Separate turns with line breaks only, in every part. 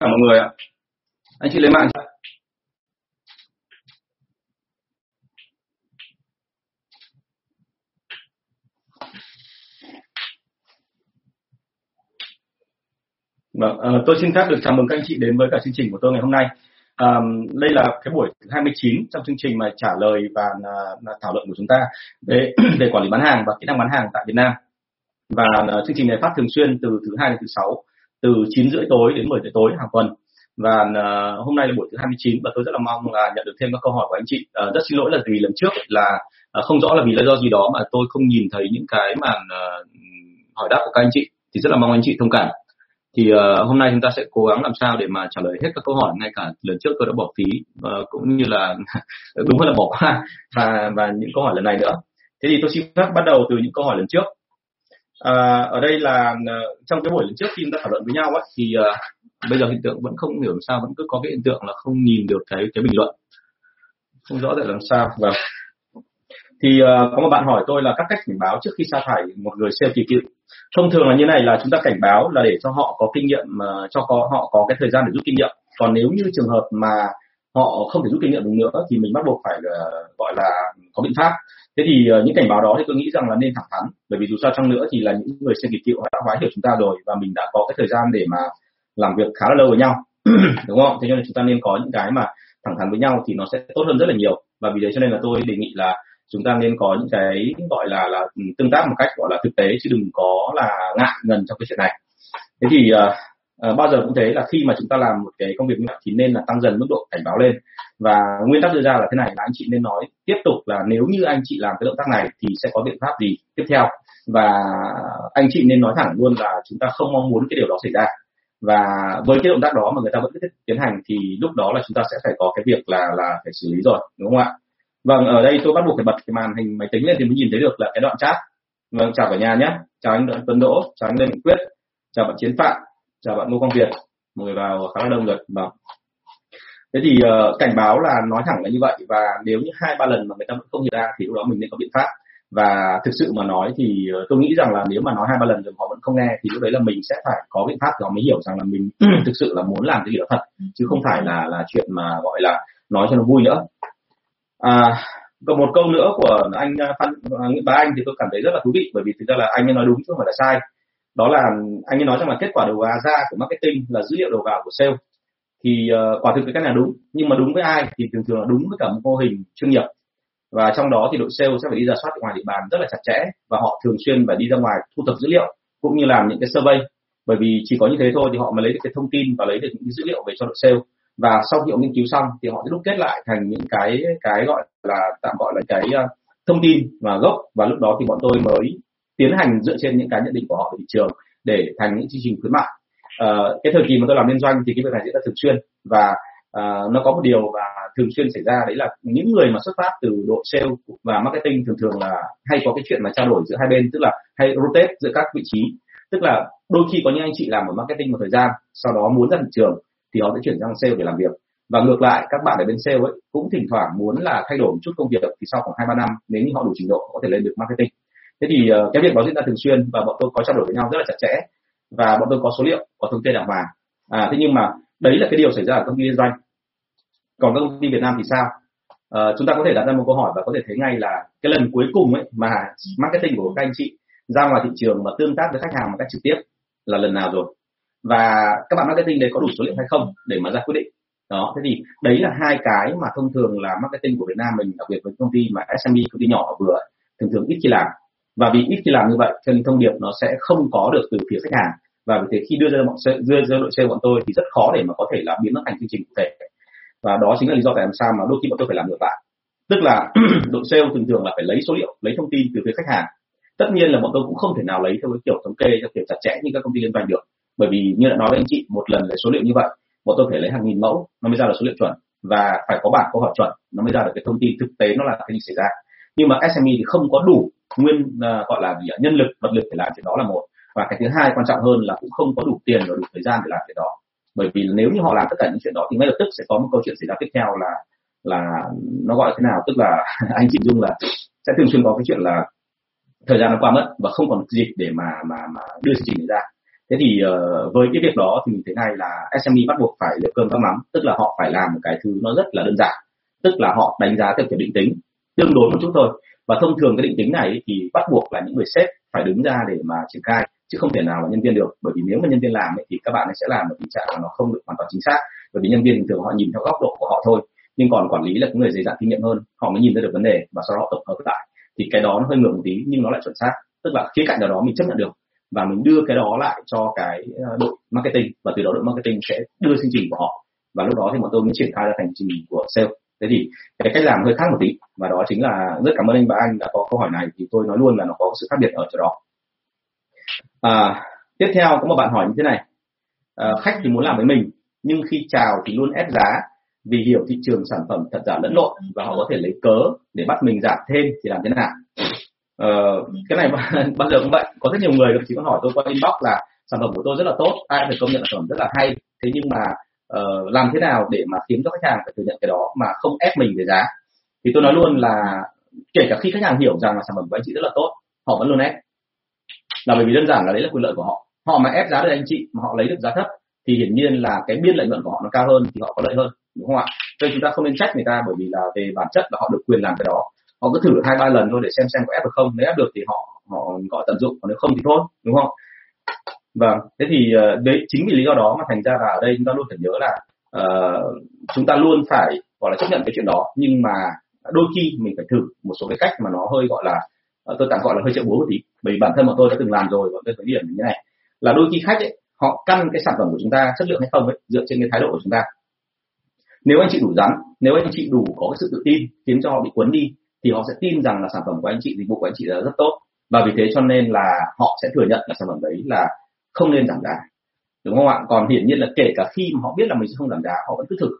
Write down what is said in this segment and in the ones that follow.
cả mọi người ạ anh chị lấy mạng Vâng, à, tôi xin phép được chào mừng các anh chị đến với cả chương trình của tôi ngày hôm nay. À, đây là cái buổi 29 trong chương trình mà trả lời và à, thảo luận của chúng ta về về quản lý bán hàng và kỹ năng bán hàng tại Việt Nam. Và à, chương trình này phát thường xuyên từ thứ hai đến thứ sáu, từ 9 rưỡi tối đến 10 giờ tối hàng tuần. Và uh, hôm nay là buổi thứ 29 và tôi rất là mong là nhận được thêm các câu hỏi của anh chị. Uh, rất xin lỗi là vì lần trước là uh, không rõ là vì lý do gì đó mà tôi không nhìn thấy những cái mà uh, hỏi đáp của các anh chị thì rất là mong anh chị thông cảm thì uh, hôm nay chúng ta sẽ cố gắng làm sao để mà trả lời hết các câu hỏi ngay cả lần trước tôi đã bỏ phí uh, cũng như là đúng hơn là bỏ qua và và những câu hỏi lần này nữa thế thì tôi xin phép bắt đầu từ những câu hỏi lần trước à, ở đây là ờ, trong cái buổi lần trước khi chúng ta thảo luận với nhau ấy, thì à, bây giờ hiện tượng vẫn không hiểu làm sao vẫn cứ có cái hiện tượng là không nhìn được cái cái bình luận. Không rõ tại làm sao. Và thì uh, có một bạn hỏi tôi là các cách cảnh báo trước khi sa thải một người sale kỳ cựu. Thông thường là như này là chúng ta cảnh báo là để cho họ có kinh nghiệm uh, cho có họ có cái thời gian để rút kinh nghiệm. Còn nếu như trường hợp mà họ không thể rút kinh nghiệm được nữa thì mình bắt buộc phải uh, gọi là có biện pháp thế thì uh, những cảnh báo đó thì tôi nghĩ rằng là nên thẳng thắn bởi vì dù sao chăng nữa thì là những người xem kỳ cựu đã hóa hiểu chúng ta rồi và mình đã có cái thời gian để mà làm việc khá là lâu với nhau đúng không? Thế cho nên chúng ta nên có những cái mà thẳng thắn với nhau thì nó sẽ tốt hơn rất là nhiều. Và vì thế cho nên là tôi đề nghị là chúng ta nên có những cái gọi là là ừ, tương tác một cách gọi là thực tế chứ đừng có là ngại ngần trong cái chuyện này. Thế thì uh, Ờ, bao giờ cũng thế là khi mà chúng ta làm một cái công việc như vậy thì nên là tăng dần mức độ cảnh báo lên. Và nguyên tắc đưa ra là thế này, là anh chị nên nói tiếp tục là nếu như anh chị làm cái động tác này thì sẽ có biện pháp gì tiếp theo? Và anh chị nên nói thẳng luôn là chúng ta không mong muốn cái điều đó xảy ra. Và với cái động tác đó mà người ta vẫn tiếp tiến hành thì lúc đó là chúng ta sẽ phải có cái việc là là phải xử lý rồi, đúng không ạ? Vâng ở đây tôi bắt buộc phải bật cái màn hình máy tính lên thì mới nhìn thấy được là cái đoạn chat. Vâng chào cả nhà nhé. Chào anh Tuấn Đỗ, chào anh Lê Minh Quyết, chào bạn Chiến Phạm chào bạn Ngô Quang Việt mọi người vào khá là đông rồi. Vâng. Thế thì uh, cảnh báo là nói thẳng là như vậy và nếu như hai ba lần mà người ta vẫn không hiểu ra thì lúc đó mình nên có biện pháp. Và thực sự mà nói thì uh, tôi nghĩ rằng là nếu mà nói hai ba lần rồi họ vẫn không nghe thì lúc đấy là mình sẽ phải có biện pháp thì họ mới hiểu rằng là mình thực sự là muốn làm cái gì đó thật chứ không phải là là chuyện mà gọi là nói cho nó vui nữa. À, còn một câu nữa của anh ờ, Phan Nguyễn Bá Anh thì tôi cảm thấy rất là thú vị bởi vì thực ra là anh ấy nói đúng chứ không phải là sai đó là anh ấy nói rằng là kết quả đầu vào ra của marketing là dữ liệu đầu vào của sale. Thì uh, quả thực cái cách này đúng. Nhưng mà đúng với ai thì thường thường là đúng với cả một mô hình chuyên nghiệp. Và trong đó thì đội sale sẽ phải đi ra soát ngoài địa bàn rất là chặt chẽ và họ thường xuyên phải đi ra ngoài thu thập dữ liệu cũng như làm những cái survey. Bởi vì chỉ có như thế thôi thì họ mới lấy được cái thông tin và lấy được những cái dữ liệu về cho đội sale. Và sau khi họ nghiên cứu xong thì họ sẽ đúc kết lại thành những cái cái gọi là tạm gọi là cái uh, thông tin và gốc. Và lúc đó thì bọn tôi mới tiến hành dựa trên những cái nhận định của họ về thị trường để thành những chương trình khuyến mại. Uh, cái thời kỳ mà tôi làm liên doanh thì cái việc này diễn ra thường xuyên và uh, nó có một điều và thường xuyên xảy ra đấy là những người mà xuất phát từ độ sale và marketing thường thường là hay có cái chuyện mà trao đổi giữa hai bên tức là hay rotate giữa các vị trí. Tức là đôi khi có những anh chị làm ở marketing một thời gian sau đó muốn ra thị trường thì họ sẽ chuyển sang sale để làm việc. Và ngược lại các bạn ở bên sale ấy cũng thỉnh thoảng muốn là thay đổi một chút công việc thì sau khoảng hai ba năm nếu như họ đủ trình độ có thể lên được marketing thế thì uh, cái việc đó diễn ra thường xuyên và bọn tôi có trao đổi với nhau rất là chặt chẽ và bọn tôi có số liệu có thống kê đàng hoàng. À thế nhưng mà đấy là cái điều xảy ra ở công ty liên doanh. Còn các công ty Việt Nam thì sao? Uh, chúng ta có thể đặt ra một câu hỏi và có thể thấy ngay là cái lần cuối cùng ấy mà marketing của các anh chị ra ngoài thị trường và tương tác với khách hàng một cách trực tiếp là lần nào rồi? Và các bạn marketing đấy có đủ số liệu hay không để mà ra quyết định? Đó thế thì đấy là hai cái mà thông thường là marketing của Việt Nam mình đặc biệt với công ty mà SME công ty nhỏ vừa thường thường ít khi làm và vì ít khi làm như vậy, cho nên thông điệp nó sẽ không có được từ phía khách hàng. Và vì thế khi đưa ra bọn đưa ra đội chơi bọn tôi thì rất khó để mà có thể là biến nó thành chương trình cụ thể. Và đó chính là lý do tại làm sao mà đôi khi bọn tôi phải làm ngược lại. Tức là đội sale thường thường là phải lấy số liệu, lấy thông tin từ phía khách hàng. Tất nhiên là bọn tôi cũng không thể nào lấy theo cái kiểu thống kê, theo kiểu chặt chẽ như các công ty liên doanh được. Bởi vì như đã nói với anh chị, một lần lấy số liệu như vậy, bọn tôi phải lấy hàng nghìn mẫu, nó mới ra được số liệu chuẩn. Và phải có bản câu hỏi chuẩn, nó mới ra được cái thông tin thực tế nó là cái gì xảy ra. Nhưng mà SME thì không có đủ nguyên uh, gọi là gì nhân lực vật lực để làm chuyện đó là một. Và cái thứ hai quan trọng hơn là cũng không có đủ tiền và đủ thời gian để làm chuyện đó. Bởi vì nếu như họ làm tất cả những chuyện đó thì ngay lập tức sẽ có một câu chuyện xảy ra tiếp theo là là nó gọi thế nào? Tức là anh chị dung là sẽ thường xuyên có cái chuyện là thời gian nó qua mất và không còn dịp để mà mà mà đưa chương trình ra. Thế thì uh, với cái việc đó thì mình thấy này là SME bắt buộc phải liều cơm các mắm tức là họ phải làm một cái thứ nó rất là đơn giản. Tức là họ đánh giá theo kiểu định tính tương đối một chút thôi. Và thông thường cái định tính này thì bắt buộc là những người sếp phải đứng ra để mà triển khai chứ không thể nào là nhân viên được. Bởi vì nếu mà nhân viên làm ấy, thì các bạn ấy sẽ làm một tình trạng là nó không được hoàn toàn chính xác. Bởi vì nhân viên thường họ nhìn theo góc độ của họ thôi. Nhưng còn quản lý là những người dày dặn kinh nghiệm hơn họ mới nhìn ra được vấn đề và sau đó họ tổng hợp lại. Thì cái đó nó hơi ngược một tí nhưng nó lại chuẩn xác. Tức là khía cạnh nào đó mình chấp nhận được và mình đưa cái đó lại cho cái ờ, đội marketing. Và từ đó đội marketing sẽ đưa chương trình của họ. Và lúc đó thì bọn tôi mới triển khai ra thành chương trình của sale thế thì cái cách làm hơi khác một tí và đó chính là rất cảm ơn anh và anh đã có câu hỏi này thì tôi nói luôn là nó có sự khác biệt ở chỗ đó. À, tiếp theo có một bạn hỏi như thế này. À, khách thì muốn làm với mình nhưng khi chào thì luôn ép giá vì hiểu thị trường sản phẩm thật giả lẫn lộn và họ có thể lấy cớ để bắt mình giảm thêm thì làm thế nào? Ờ, cái này bao giờ cũng vậy có rất nhiều người chỉ có hỏi tôi qua inbox là sản phẩm của tôi rất là tốt ai phải công nhận là sản phẩm rất là hay. Thế nhưng mà uh, làm thế nào để mà khiến cho khách hàng phải thừa nhận cái đó mà không ép mình về giá. Thì tôi nói luôn là kể cả khi khách hàng hiểu rằng là sản phẩm của anh chị rất là tốt họ vẫn luôn ép. Là bởi vì đơn giản là đấy là quyền lợi của họ. Họ mà ép giá được anh chị mà họ lấy được giá thấp thì hiển nhiên là cái biên lợi nhuận của họ nó cao hơn thì họ có lợi hơn đúng không ạ? Cho nên chúng ta không nên trách người ta bởi vì là về bản chất là họ được quyền làm cái đó. Họ cứ thử hai ba lần thôi để xem xem có ép được không. Nếu ép được thì họ họ gọi tận dụng còn nếu không thì thôi đúng không? Vâng thế thì ờ, đấy chính vì lý do đó mà thành ra là ở đây chúng ta luôn phải nhớ là uh, chúng ta luôn phải gọi là chấp nhận cái chuyện đó. Nhưng mà đôi khi mình phải thử một số cái cách mà nó hơi gọi là uh, tôi tạm gọi là hơi trợ búa một tí. Bởi vì bản thân bọn tôi đã từng làm rồi và tôi thấy điểm như thế này. Là đôi khi khách ấy, họ căn cái sản phẩm của chúng ta chất lượng hay không ấy, dựa trên cái thái độ của chúng ta. Nếu anh chị đủ rắn nếu anh chị đủ có cái sự tự tin khiến cho họ bị cuốn đi thì họ sẽ tin rằng là sản phẩm của anh chị dịch vụ của anh chị là rất tốt. Và vì thế cho nên là họ sẽ thừa nhận là sản phẩm đấy là không nên giảm giá. Đúng không ạ? Còn hiển nhiên là kể cả khi mà họ biết là mình sẽ không giảm giá họ vẫn cứ thử.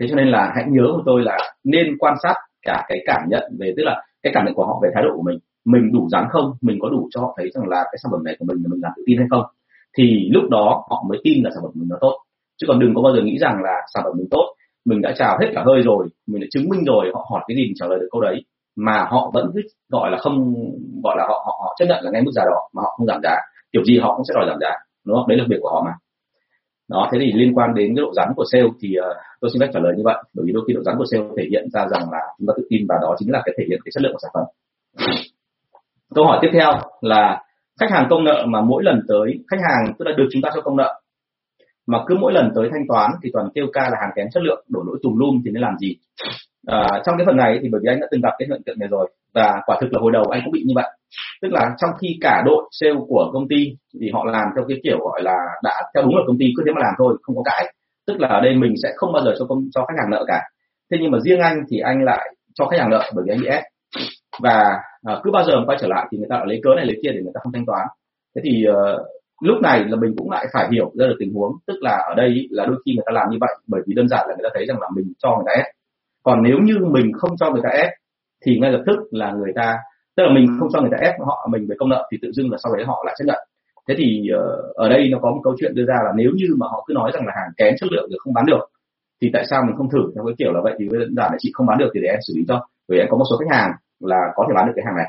Thế cho nên là hãy nhớ của tôi là nên quan sát cả cái cảm nhận về tức là cái cảm nhận của họ về thái độ của mình. Mình đủ dám không? Mình có đủ cho họ thấy rằng là cái sản phẩm này của mình là mình làm tự tin hay không? Thì lúc đó họ mới tin là sản phẩm mình nó tốt. Chứ còn đừng có bao giờ nghĩ rằng là sản phẩm mình tốt mình đã chào hết cả hơi rồi mình đã chứng minh rồi họ hỏi cái gì mình trả lời được câu đấy. Mà họ vẫn cứ gọi là không gọi là họ họ, họ chấp nhận là ngay mức giá đó mà họ không giảm giá kiểu gì họ cũng sẽ đòi giảm giá đúng không? Đấy là việc của họ mà. Đó thế thì liên quan đến cái độ rắn của sale thì uh, tôi xin phép trả lời như vậy bởi vì đôi khi độ rắn của sale thể hiện ra rằng là chúng ta tự tin và đó chính là cái thể hiện cái chất lượng của sản phẩm. Câu hỏi tiếp theo là khách hàng công nợ mà mỗi lần tới khách hàng tức là được chúng ta cho công nợ mà cứ mỗi lần tới thanh toán thì toàn kêu ca là hàng kém chất lượng đổ lỗi tùm lum thì nên làm gì? À, trong cái phần này thì bởi vì anh đã từng gặp cái hiện tượng này rồi và quả thực là hồi đầu anh cũng bị như vậy. Tức là trong khi cả đội sale của công ty thì họ làm theo cái kiểu gọi là đã theo đúng là công ty cứ thế mà làm thôi không có cãi. Tức là ở đây mình sẽ không bao giờ cho công cho khách hàng nợ cả. Thế nhưng mà riêng anh thì anh lại cho khách hàng nợ bởi vì anh bị ép. Và à, cứ bao giờ quay trở lại thì người ta lại lấy cớ này lấy kia để người ta không thanh toán. Thế thì uh, lúc này là mình cũng lại phải hiểu ra được tình huống. Tức là ở đây là đôi khi người ta làm như vậy bởi vì đơn giản là người ta thấy rằng là mình cho người ta ép. Còn nếu như mình không cho người ta ép thì ngay lập tức là người ta, tức là mình không cho người ta ép họ mình về công nợ thì tự dưng là sau đấy họ lại chấp nhận. Thế thì ờ, ở đây nó có một câu chuyện đưa ra là nếu như mà họ cứ nói rằng là hàng kém chất lượng rồi không bán được, thì tại sao mình không thử? Theo cái kiểu là vậy thì đơn giản là chị không bán được thì để em xử lý cho, bởi em có một số khách hàng là có thể bán được cái hàng này.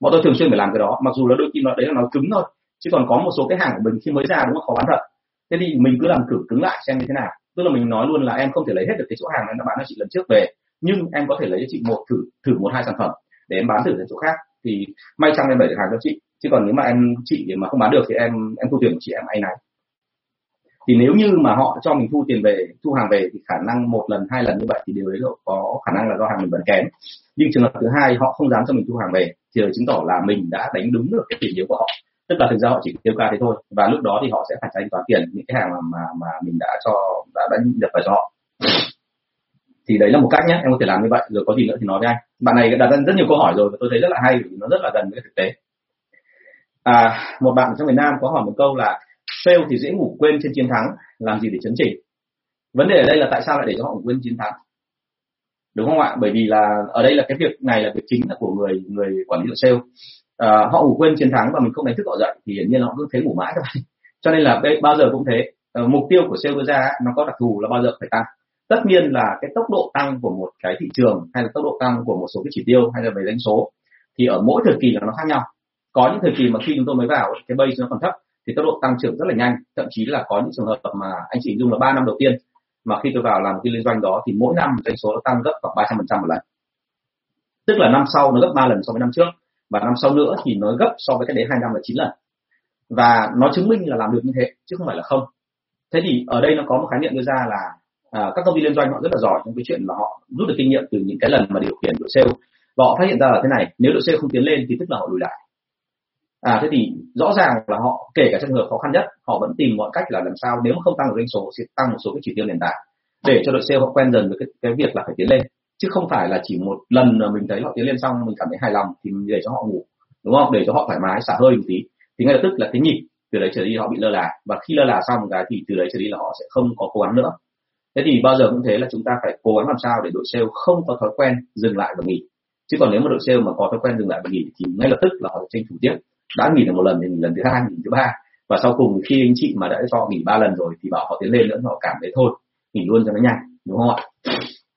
Bọn tôi thường xuyên phải làm cái đó, mặc dù là đôi khi nó, đấy là nó cứng thôi, chứ còn có một số cái hàng của mình khi mới ra đúng là khó bán thật. Thế thì mình cứ làm cử cứng lại xem như thế nào. Tức là mình nói luôn là em không thể lấy hết được cái chỗ hàng này nó bán cho chị lần trước về nhưng em có thể lấy cho chị một thử thử một hai sản phẩm để em bán thử ở chỗ khác. Thì may chăng em đẩy được hàng cho chị. Chứ còn nếu mà em chị mà không bán được thì em em thu tiền của chị em ai này thì nếu như mà họ cho mình thu tiền về thu hàng về thì khả năng một lần hai lần như vậy thì điều đấy có khả năng là do hàng mình vẫn kém. Nhưng trường hợp thứ hai họ không dám cho mình thu hàng về thì chứng tỏ là mình đã đánh đúng được cái tiền yếu của họ. Tức là thực ra họ chỉ tiêu ca thế thôi. Và lúc đó thì họ sẽ phải thanh toán tiền những cái hàng mà mà, mà mình đã cho đã, đã nhập vào cho họ thì đấy là một cách nhé em có thể làm như vậy rồi có gì nữa thì nói với anh. Bạn này đặt ra rất nhiều câu hỏi rồi và tôi thấy rất là hay vì nó rất là gần với thực tế. À, một bạn trong miền Nam có hỏi một câu là fail thì dễ ngủ quên trên chiến thắng làm gì để chấn chỉnh? Vấn đề ở đây là tại sao lại để cho họ ngủ quên chiến thắng? Đúng không ạ? Bởi vì là ở đây là cái việc này là việc chính là của người người quản lý đội sale. À, họ ngủ quên chiến thắng và mình không đánh thức họ dậy thì hiển nhiên họ cứ thế ngủ mãi thôi. Cho nên là bao giờ cũng thế. À, mục tiêu của sale đưa ra nó có đặc thù là bao giờ phải tăng tất nhiên là cái tốc độ tăng của một cái thị trường hay là tốc độ tăng của một số cái chỉ tiêu hay là về doanh số thì ở mỗi thời kỳ là nó khác nhau. Có những thời kỳ mà khi chúng tôi mới vào cái base nó còn thấp thì tốc độ tăng trưởng rất là nhanh. Thậm chí là có những trường hợp mà anh chị dùng là 3 năm đầu tiên mà khi tôi vào làm cái liên doanh đó thì mỗi năm doanh số nó tăng gấp khoảng 300 phần trăm một lần. Tức là năm sau nó gấp 3 lần so với năm trước và năm sau nữa thì nó gấp so với cái đấy hai năm là 9 lần. Và nó chứng minh là làm được như thế, chứ không phải là không. Thế thì ở đây nó có một khái niệm đưa ra là à, các công ty liên doanh họ rất là giỏi trong cái chuyện là họ rút được kinh nghiệm từ những cái lần mà điều khiển đội sale. Và họ phát hiện ra là thế này nếu đội sale không tiến lên thì tức là họ lùi lại. À thế thì rõ ràng là họ kể cả trong trường hợp khó khăn nhất họ vẫn tìm mọi cách là làm sao nếu mà không tăng được doanh số sẽ tăng một số cái chỉ tiêu nền tảng để cho đội sale họ quen dần với cái, cái việc là phải tiến lên. Chứ không phải là chỉ một lần mà mình thấy họ tiến lên xong mình cảm thấy hài lòng thì mình để cho họ ngủ đúng không? Để cho họ thoải mái xả hơi một tí. Thì ngay lập tức là cái nhịp từ đấy trở đi họ bị lơ là. Và khi lơ là xong cái thì từ đấy trở đi là họ sẽ không có cố gắng nữa thế thì bao giờ cũng thế là chúng ta phải cố gắng làm sao để đội sale không có thói quen dừng lại và nghỉ. Chứ còn nếu mà đội sale mà có thói quen dừng lại và nghỉ thì ngay lập tức là họ tranh thủ tiếp. Đã nghỉ được một lần thì nghỉ lần thứ hai nghỉ thứ ba. Và sau cùng khi anh chị mà đã cho nghỉ ba lần rồi thì bảo họ tiến lên nữa họ cảm thấy thôi nghỉ luôn cho nó nhanh đúng không ạ?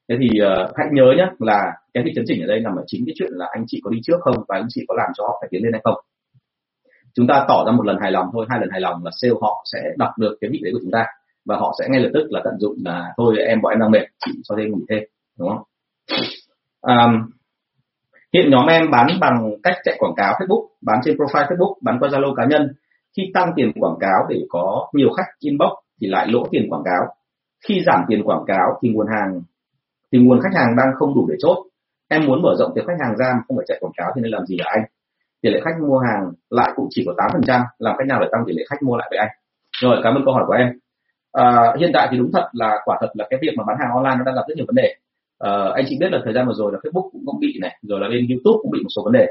Thế thì uh, hãy nhớ nhé là cái việc chấn chỉnh ở đây nằm ở chính cái chuyện là anh chị có đi trước không và anh chị có làm cho họ phải tiến lên hay không. Chúng ta tỏ ra một lần hài lòng thôi hai lần hài lòng là sale họ sẽ đọc được cái vị đấy của chúng ta và họ sẽ ngay lập tức là tận dụng là thôi em bọn em đang mệt chị cho thêm nghỉ thêm. Đúng không? Um, hiện nhóm em bán bằng cách chạy quảng cáo Facebook bán trên profile Facebook bán qua Zalo cá nhân. Khi tăng tiền quảng cáo để có nhiều khách inbox thì lại lỗ tiền quảng cáo. Khi giảm tiền quảng cáo thì nguồn hàng thì nguồn khách hàng đang không đủ để chốt. Em muốn mở rộng tiền khách hàng ra mà không phải chạy quảng cáo thì nên làm gì là anh? Tỷ lệ khách mua hàng lại cũng chỉ có 8% làm cách nào để tăng tỷ lệ khách mua lại với anh? Rồi cảm ơn câu hỏi của em à, hiện tại thì đúng thật là quả thật là cái việc mà bán hàng online nó đang gặp rất nhiều vấn đề. À, anh chị biết là thời gian vừa rồi là Facebook cũng cũng bị này rồi là bên YouTube cũng bị một số vấn đề.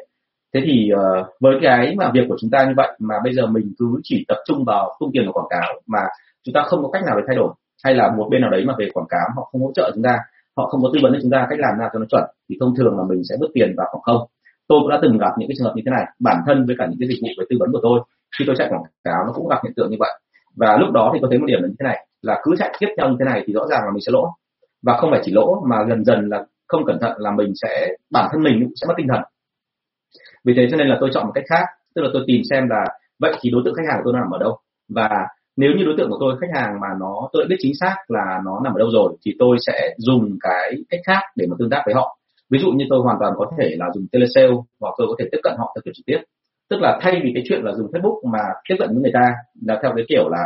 Thế thì uh, với cái mà việc của chúng ta như vậy mà bây giờ mình cứ chỉ tập trung vào tung tiền vào quảng cáo mà chúng ta không có cách nào để thay đổi hay là một bên nào đấy mà về quảng cáo họ không hỗ trợ chúng ta họ không có tư vấn cho chúng ta cách làm nào cho nó chuẩn thì thông thường là mình sẽ vứt tiền vào khoảng không. Tôi cũng đã từng gặp những cái trường hợp như thế này bản thân với cả những cái dịch vụ về tư vấn của tôi khi tôi chạy quảng cáo nó cũng gặp hiện tượng như vậy và lúc đó thì có thấy một điểm là như thế này, là cứ chạy tiếp theo như thế này thì rõ ràng là mình sẽ lỗ. Và không phải chỉ lỗ, mà dần dần là không cẩn thận là mình sẽ, bản thân mình cũng sẽ mất tinh thần. Vì thế cho nên là tôi chọn một cách khác, tức là tôi tìm xem là vậy thì đối tượng khách hàng của tôi nằm ở đâu? Và nếu như đối tượng của tôi, khách hàng mà nó, tôi đã biết chính xác là nó nằm ở đâu rồi, thì tôi sẽ dùng cái cách khác để mà tương tác với họ. Ví dụ như tôi hoàn toàn có thể là dùng telesale, hoặc tôi có thể tiếp cận họ theo kiểu trực tiếp tức là thay vì cái chuyện là dùng facebook mà tiếp cận với người ta là theo cái kiểu là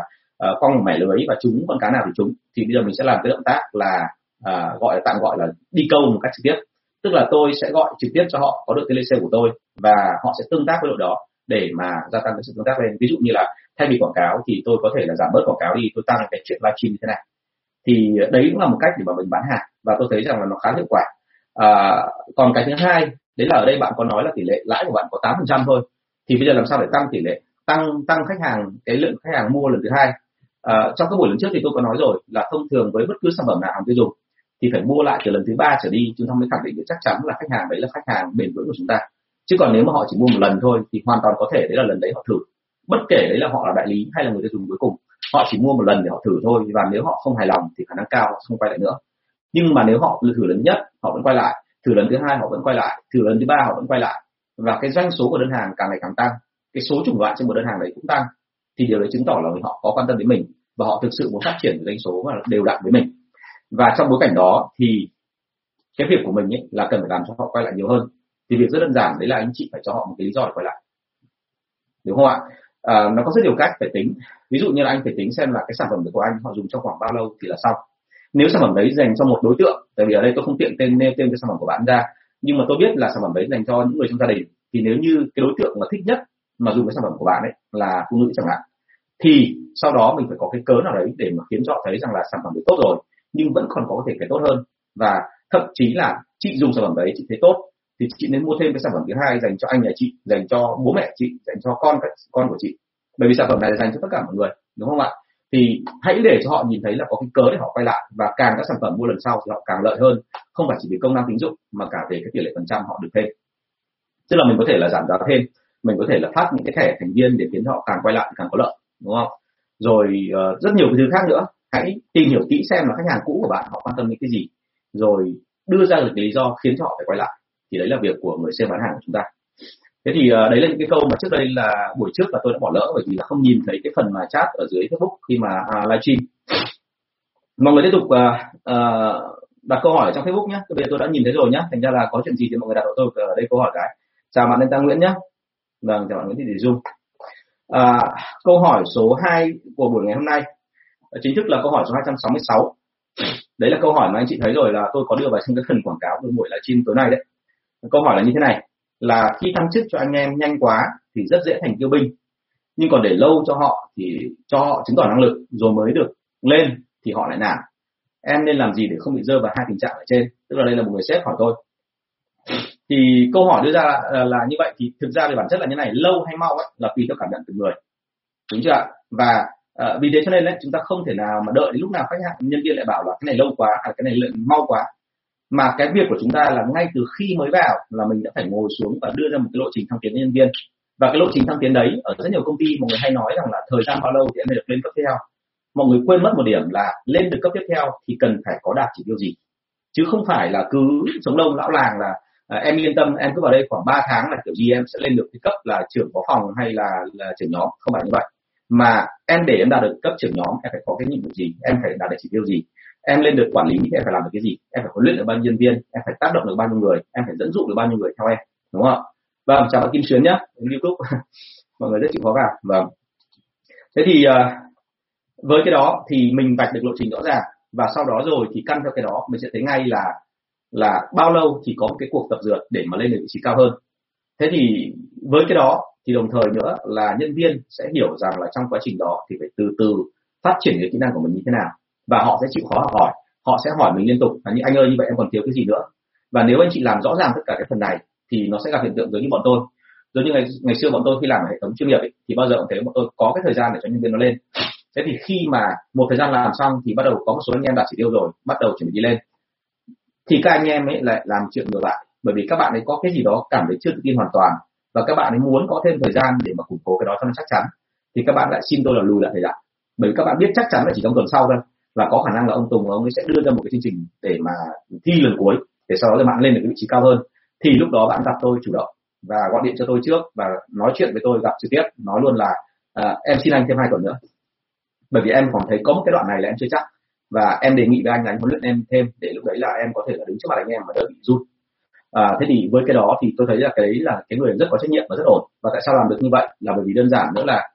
uh, con mẻ lưới và chúng con cá nào thì chúng thì bây giờ mình sẽ làm cái động tác là uh, gọi tạm gọi là đi câu một cách trực tiếp. Tức là tôi sẽ gọi trực tiếp cho họ có đội telesale của tôi và họ sẽ tương tác với đội đó để mà gia tăng cái sự tương tác lên. Ví dụ như là thay vì quảng cáo thì tôi có thể là giảm bớt quảng cáo đi tôi tăng cái chuyện livestream như thế này. Thì đấy cũng là một cách để mà mình bán hàng và tôi thấy rằng là nó khá hiệu quả. À, còn cái thứ hai đấy là ở đây bạn có nói là tỷ lệ lãi của bạn có 8% thôi thì bây giờ làm sao để tăng tỷ lệ tăng tăng khách hàng cái lượng khách hàng mua lần thứ hai? À, trong các buổi lần trước thì tôi có nói rồi là thông thường với bất cứ sản phẩm nào hàng tiêu dùng thì phải mua lại từ lần thứ ba trở đi chúng ta mới khẳng định được chắc chắn là khách hàng đấy là khách hàng bền vững của chúng ta. Chứ còn nếu mà họ chỉ mua một lần thôi thì hoàn toàn có thể đấy là lần đấy họ thử. Bất kể đấy là họ là đại lý hay là người tiêu dùng cuối cùng họ chỉ mua một lần để họ thử thôi và nếu họ không hài lòng thì khả năng cao họ không quay lại nữa. Nhưng mà nếu họ thử lần nhất họ vẫn quay lại thử lần thứ hai họ vẫn quay lại thử lần thứ ba họ vẫn quay lại và cái doanh số của đơn hàng càng ngày càng tăng cái số chủng loại trên một đơn hàng đấy cũng tăng thì điều đấy chứng tỏ là họ có quan tâm đến mình và họ thực sự muốn phát triển doanh số và đều đặn với mình. Và trong bối cảnh đó thì cái việc của mình ấy là cần phải làm cho họ quay lại nhiều hơn. Thì việc rất đơn giản đấy là anh chị phải cho họ một cái lý do để quay lại. Đúng không ạ? À, nó có rất nhiều cách phải tính. Ví dụ như là anh phải tính xem là cái sản phẩm của anh họ dùng trong khoảng bao lâu thì là xong. Nếu sản phẩm đấy dành cho một đối tượng tại vì ở đây tôi không tiện tên nêu tên cái sản phẩm của bạn ra nhưng mà tôi biết là sản phẩm đấy dành cho những người trong gia đình. Thì nếu như cái đối tượng mà thích nhất mà dùng cái sản phẩm của bạn ấy là phụ nữ chẳng hạn, thì sau đó mình phải có cái cớ nào đấy để mà khiến cho họ thấy rằng là sản phẩm đấy tốt rồi, nhưng vẫn còn có thể cái tốt hơn. Và thậm chí là chị dùng sản phẩm đấy, chị thấy tốt, thì chị nên mua thêm cái sản phẩm thứ hai dành cho anh nhà chị, dành cho bố mẹ chị, dành cho con con của chị. Bởi vì sản phẩm này là dành cho tất cả mọi người, đúng không ạ? Thì hãy để cho họ nhìn thấy là có cái cớ để họ quay lại. Và càng các sản phẩm mua lần sau thì họ càng lợi hơn. Không phải chỉ vì công năng tín dụng mà cả về cái tỷ lệ phần trăm họ được thêm. Tức là mình có thể là giảm giá thêm. Mình có thể là phát những cái thẻ thành viên để khiến họ càng quay lại càng có lợi đúng không? Rồi uh, rất nhiều cái thứ khác nữa. Hãy tìm hiểu kỹ xem là khách hàng cũ của bạn họ quan tâm đến cái gì. Rồi đưa ra được cái lý do khiến cho họ phải quay lại. Thì đấy là việc của người sale bán hàng của chúng ta thế thì uh, đấy là những cái câu mà trước đây là buổi trước là tôi đã bỏ lỡ bởi vì là không nhìn thấy cái phần mà chat ở dưới Facebook khi mà uh, livestream. Mọi người tiếp tục uh, uh, đặt câu hỏi trong Facebook nhé bây giờ tôi đã nhìn thấy rồi nhé thành ra là có chuyện gì thì mọi người đặt cho tôi ở đây câu hỏi cái. Chào bạn Lê Tăng Nguyễn nhé vâng chào bạn Nguyễn Thị Thị Dung. À, câu hỏi số 2 của buổi ngày hôm nay chính thức là câu hỏi số 266 đấy là câu hỏi mà anh chị thấy rồi là tôi có đưa vào trong cái phần quảng cáo của buổi livestream tối nay đấy. Câu hỏi là như thế này là khi thăng chức cho anh em nhanh quá thì rất dễ thành tiêu binh. Nhưng còn để lâu cho họ thì cho họ chứng tỏ năng lực rồi mới được lên thì họ lại nản em nên làm gì để không bị rơi vào hai tình trạng ở trên? Tức là đây là một người sếp hỏi tôi. Thì câu hỏi đưa ra là, là như vậy. Thì thực ra về bản chất là như này. Lâu hay mau ấy, là tùy theo cảm nhận từng người. Đúng chưa ạ? Và uh, vì thế cho nên đấy chúng ta không thể nào mà đợi đến lúc nào khách hàng nhân viên lại bảo là cái này lâu quá hay cái này lượng mau quá mà cái việc của chúng ta là ngay từ khi mới vào là mình đã phải ngồi xuống và đưa ra một cái lộ trình thăng tiến nhân viên. Và cái lộ trình thăng tiến đấy ở rất nhiều công ty mọi người hay nói rằng là thời gian bao lâu thì em mới được lên cấp tiếp theo. Mọi người quên mất một điểm là lên được cấp tiếp theo thì cần phải có đạt chỉ tiêu gì. Chứ không phải là cứ sống đông lão làng là à, em yên tâm em cứ vào đây khoảng 3 tháng là kiểu gì em sẽ lên được cái cấp là trưởng phó phòng hay là là trưởng nhóm. Không phải như vậy. Mà em để em đạt được cấp trưởng nhóm em phải có cái nhiệm vụ gì em phải đạt được chỉ tiêu gì em lên được quản lý thì em phải làm được cái gì? Em phải huấn luyện được bao nhiêu nhân viên? Em phải tác động được bao nhiêu người? Em phải dẫn dụ được bao nhiêu người theo em? Đúng không vâng chào bạn kim xuyến nhé youtube. Mọi người rất chịu khó cả. vâng. Thế thì ờ, với cái đó thì mình vạch được lộ trình rõ ràng và sau đó rồi thì căn theo cái đó mình sẽ thấy ngay là là bao lâu thì có một cái cuộc tập dượt để mà lên được vị trí cao hơn. Thế thì với cái đó thì đồng thời nữa là nhân viên sẽ hiểu rằng là trong quá trình đó thì phải từ từ phát triển cái kỹ năng của mình như thế nào và họ sẽ chịu khó học hỏi họ sẽ hỏi mình liên tục là như anh ơi như vậy em còn thiếu cái gì nữa? Và nếu anh chị làm rõ ràng tất cả cái phần này thì nó sẽ gặp hiện tượng giống như bọn tôi. Giống như ngày ngày xưa bọn tôi khi làm hệ thống chuyên nghiệp ấy, thì bao giờ cũng thấy bọn tôi có cái thời gian để cho nhân viên nó lên. Thế thì khi mà một thời gian làm xong thì bắt đầu có một số anh em đạt chỉ tiêu rồi bắt đầu chuẩn bị đi lên. Thì các anh em ấy lại làm chuyện ngược lại bởi vì các bạn ấy có cái gì đó cảm thấy chưa tự tin hoàn toàn và các bạn ấy muốn có thêm thời gian để mà củng cố cái đó cho nó chắc chắn. Thì các bạn lại xin tôi là lùi lại thời gian bởi vì các bạn biết chắc chắn là chỉ trong tuần sau thôi là có khả năng là ông Tùng ông ấy sẽ đưa ra một cái chương trình để mà thi lần cuối để sau đó bạn lên được cái vị trí cao hơn. Thì lúc đó bạn gặp tôi chủ động và gọi điện cho tôi trước và nói chuyện với tôi gặp trực tiếp nói luôn là à, em xin anh thêm hai tuần nữa. Bởi vì em còn thấy có một cái đoạn này là em chưa chắc. Và em đề nghị với anh là anh huấn luyện em thêm để lúc đấy là em có thể là đứng trước mặt anh em mà đỡ bị run. À, thế thì với cái đó thì tôi thấy là cái đấy là cái người rất có trách nhiệm và rất ổn. Và tại sao làm được như vậy? Là bởi vì đơn giản nữa là